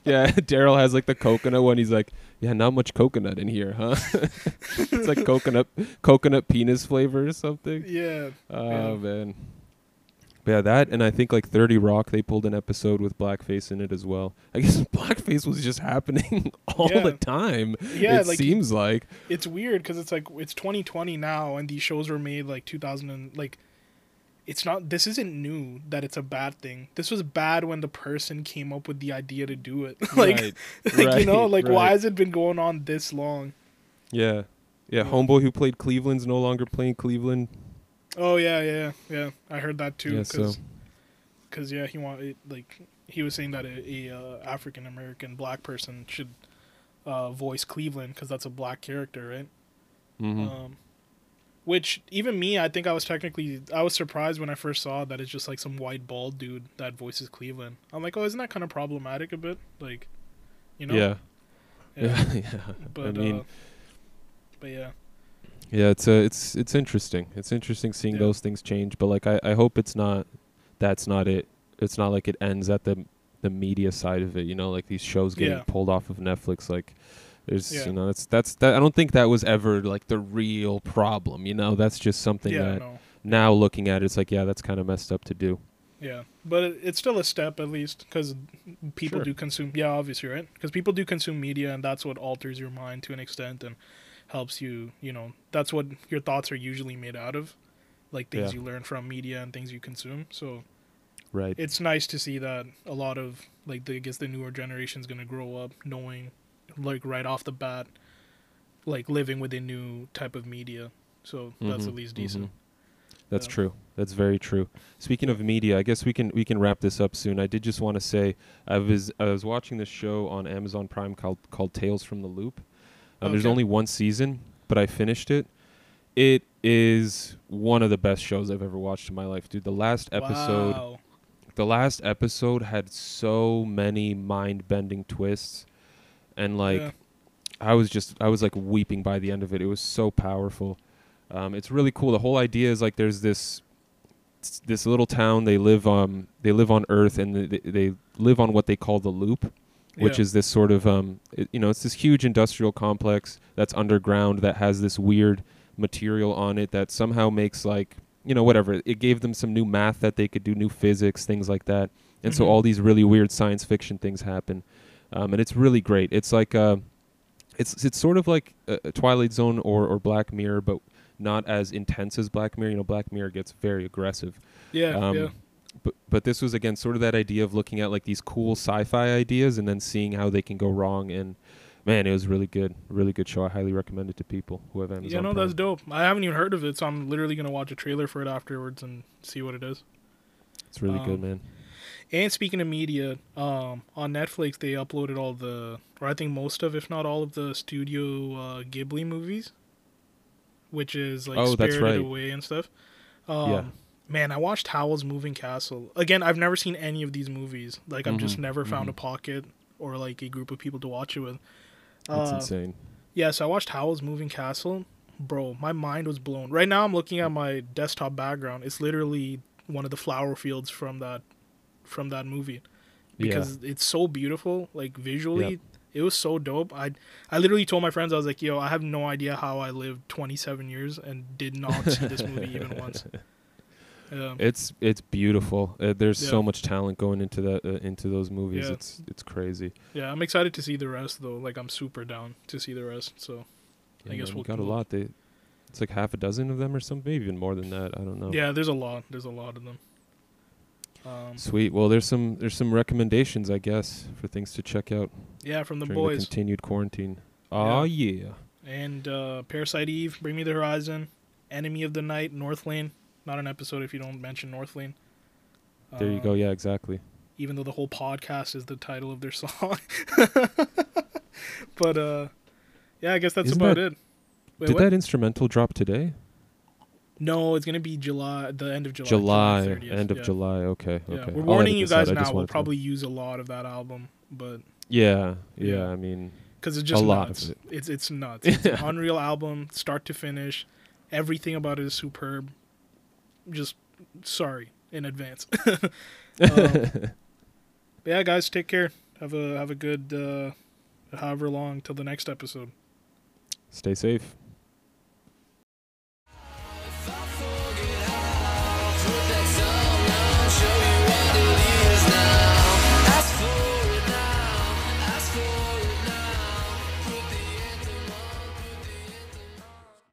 yeah. Darryl has like the coconut one. He's like, yeah, not much coconut in here, huh? it's like coconut coconut penis flavor or something. yeah, Oh Yeah. man. But yeah, that and I think like Thirty Rock, they pulled an episode with blackface in it as well. I guess blackface was just happening all Yeah. the time. yeah. it like seems like. it's weird because it's like it's 2020 now, and these shows were made like 2000 and like. It's not. This isn't new that it's a bad thing. This was bad when the person came up with the idea to do it. like, right, like you know, right, like why has it been going on this long? Yeah. Yeah, Yeah. homeboy who played Cleveland's no longer playing Cleveland. Oh yeah, yeah, yeah. I heard that too. Yeah, Because, so- yeah, he wanted like he was saying that a, a uh, African American black person should uh, voice Cleveland because that's a black character, right? Mhm. Um, which even me, I think I was technically I was surprised when I first saw that it's just like some white bald dude that voices Cleveland. I'm like, oh, isn't that kind of problematic a bit? Like, you know? Yeah. Yeah. Yeah. yeah. But I mean, uh, but yeah, Yeah, it's uh, it's it's interesting. It's interesting seeing Yeah. those things change, but like I, I hope it's not that's not it. It's not like it ends at the the media side of it, you know, like these shows getting Yeah. pulled off of Netflix like there's Yeah. you know, that's that's that I don't think that was ever like the real problem, you know. That's just something that no. now looking at it, it's like, yeah, that's kind of messed up to do. Yeah, but it, it's still a step at least because people Sure. do consume. Yeah, obviously, right? Because people do consume media, and that's what alters your mind to an extent and helps you. You know, that's what your thoughts are usually made out of, like things Yeah. you learn from media and things you consume. So Right. it's nice to see that a lot of like the, I guess the newer generation's gonna grow up knowing, like right off the bat, like living with a new type of media. So that's Mhm, at least decent. mhm. That's Yeah. true. That's very true. Speaking of media, I guess we can we can wrap this up soon. I did just want to say I was I was watching this show on Amazon Prime called called Tales from the Loop. Um, There's only one season, but I finished it. It is one of the best shows I've ever watched in my life, dude. The last episode, Wow. the last episode had so many mind-bending twists, and like Yeah. I was just I was like weeping by the end of it. It was so powerful. Um, it's really cool. The whole idea is like there's this this little town. They live um they live on Earth and they, they live on what they call the loop, which Yeah. is this sort of um it, you know it's this huge industrial complex that's underground that has this weird material on it that somehow makes like you know whatever it gave them some new math that they could do new physics things like that and so Mhm. all these really weird science fiction things happen um, and it's really great it's like uh it's it's sort of like a, a twilight zone or or black mirror but not as intense as black mirror you know black mirror gets very aggressive Yeah. um, yeah. But but this was again sort of that idea of looking at like these cool sci-fi ideas and then seeing how they can go wrong and man it was really good really good show i highly recommend it to people who have amazon Yeah, no, Prime. that's dope. I haven't even heard of it, so I'm literally gonna watch a trailer for it afterwards and see what it is. it's really good um, man And speaking of media, um, on Netflix they uploaded all the, or I think most of, if not all of the Studio uh, Ghibli movies, which is like Oh, Spirited right. Away and stuff. Um, Yeah. Man, I watched Howl's Moving Castle. Again, I've never seen any of these movies. Like, I've just Mhm, never found mhm. a pocket or like a group of people to watch it with. that's Uh, insane Yeah, so I watched Howl's Moving Castle. Bro, my mind was blown. Right now I'm looking at my desktop background. It's literally one of the flower fields from that from that movie. Because it's so beautiful, like visually. Yep. It was so dope. I I literally told my friends I was like, "Yo, I have no idea how I lived 27 years and did not see this movie even once." Um, it's it's beautiful uh, there's so much talent going into that uh, into those movies Yeah. it's it's crazy yeah, I'm excited to see the rest though. Like I'm super down to see the rest. So I guess man, we'll- got a lot they it's like half a dozen of them or something maybe even more than that i don't know yeah, there's a lot. There's a lot of them. Um, sweet well there's some there's some recommendations i guess for things to check out yeah, from the boys. the continued quarantine oh yeah. and uh, Parasite Eve, Bring Me the Horizon, Enemy of the Night, Northlane. Not an episode if you don't mention Northlane. there you Um, go yeah exactly Even though the whole podcast is the title of their song. but uh, yeah, I guess that's Isn't about that- it. Wait, did what? that instrumental drop today No, it's gonna be July, the end of July. july, 30th, end of yeah. july okay Yeah, okay we're warning you guys now. We'll wanted to- probably use a lot of that album, but yeah, yeah Yeah. i mean because it's just A lot nuts. it. It's it's nuts. It's an unreal album, start to finish. Everything about it is superb. Just sorry in advance. um, yeah, guys, take care. Have a have a good uh, however long till the next episode. stay safe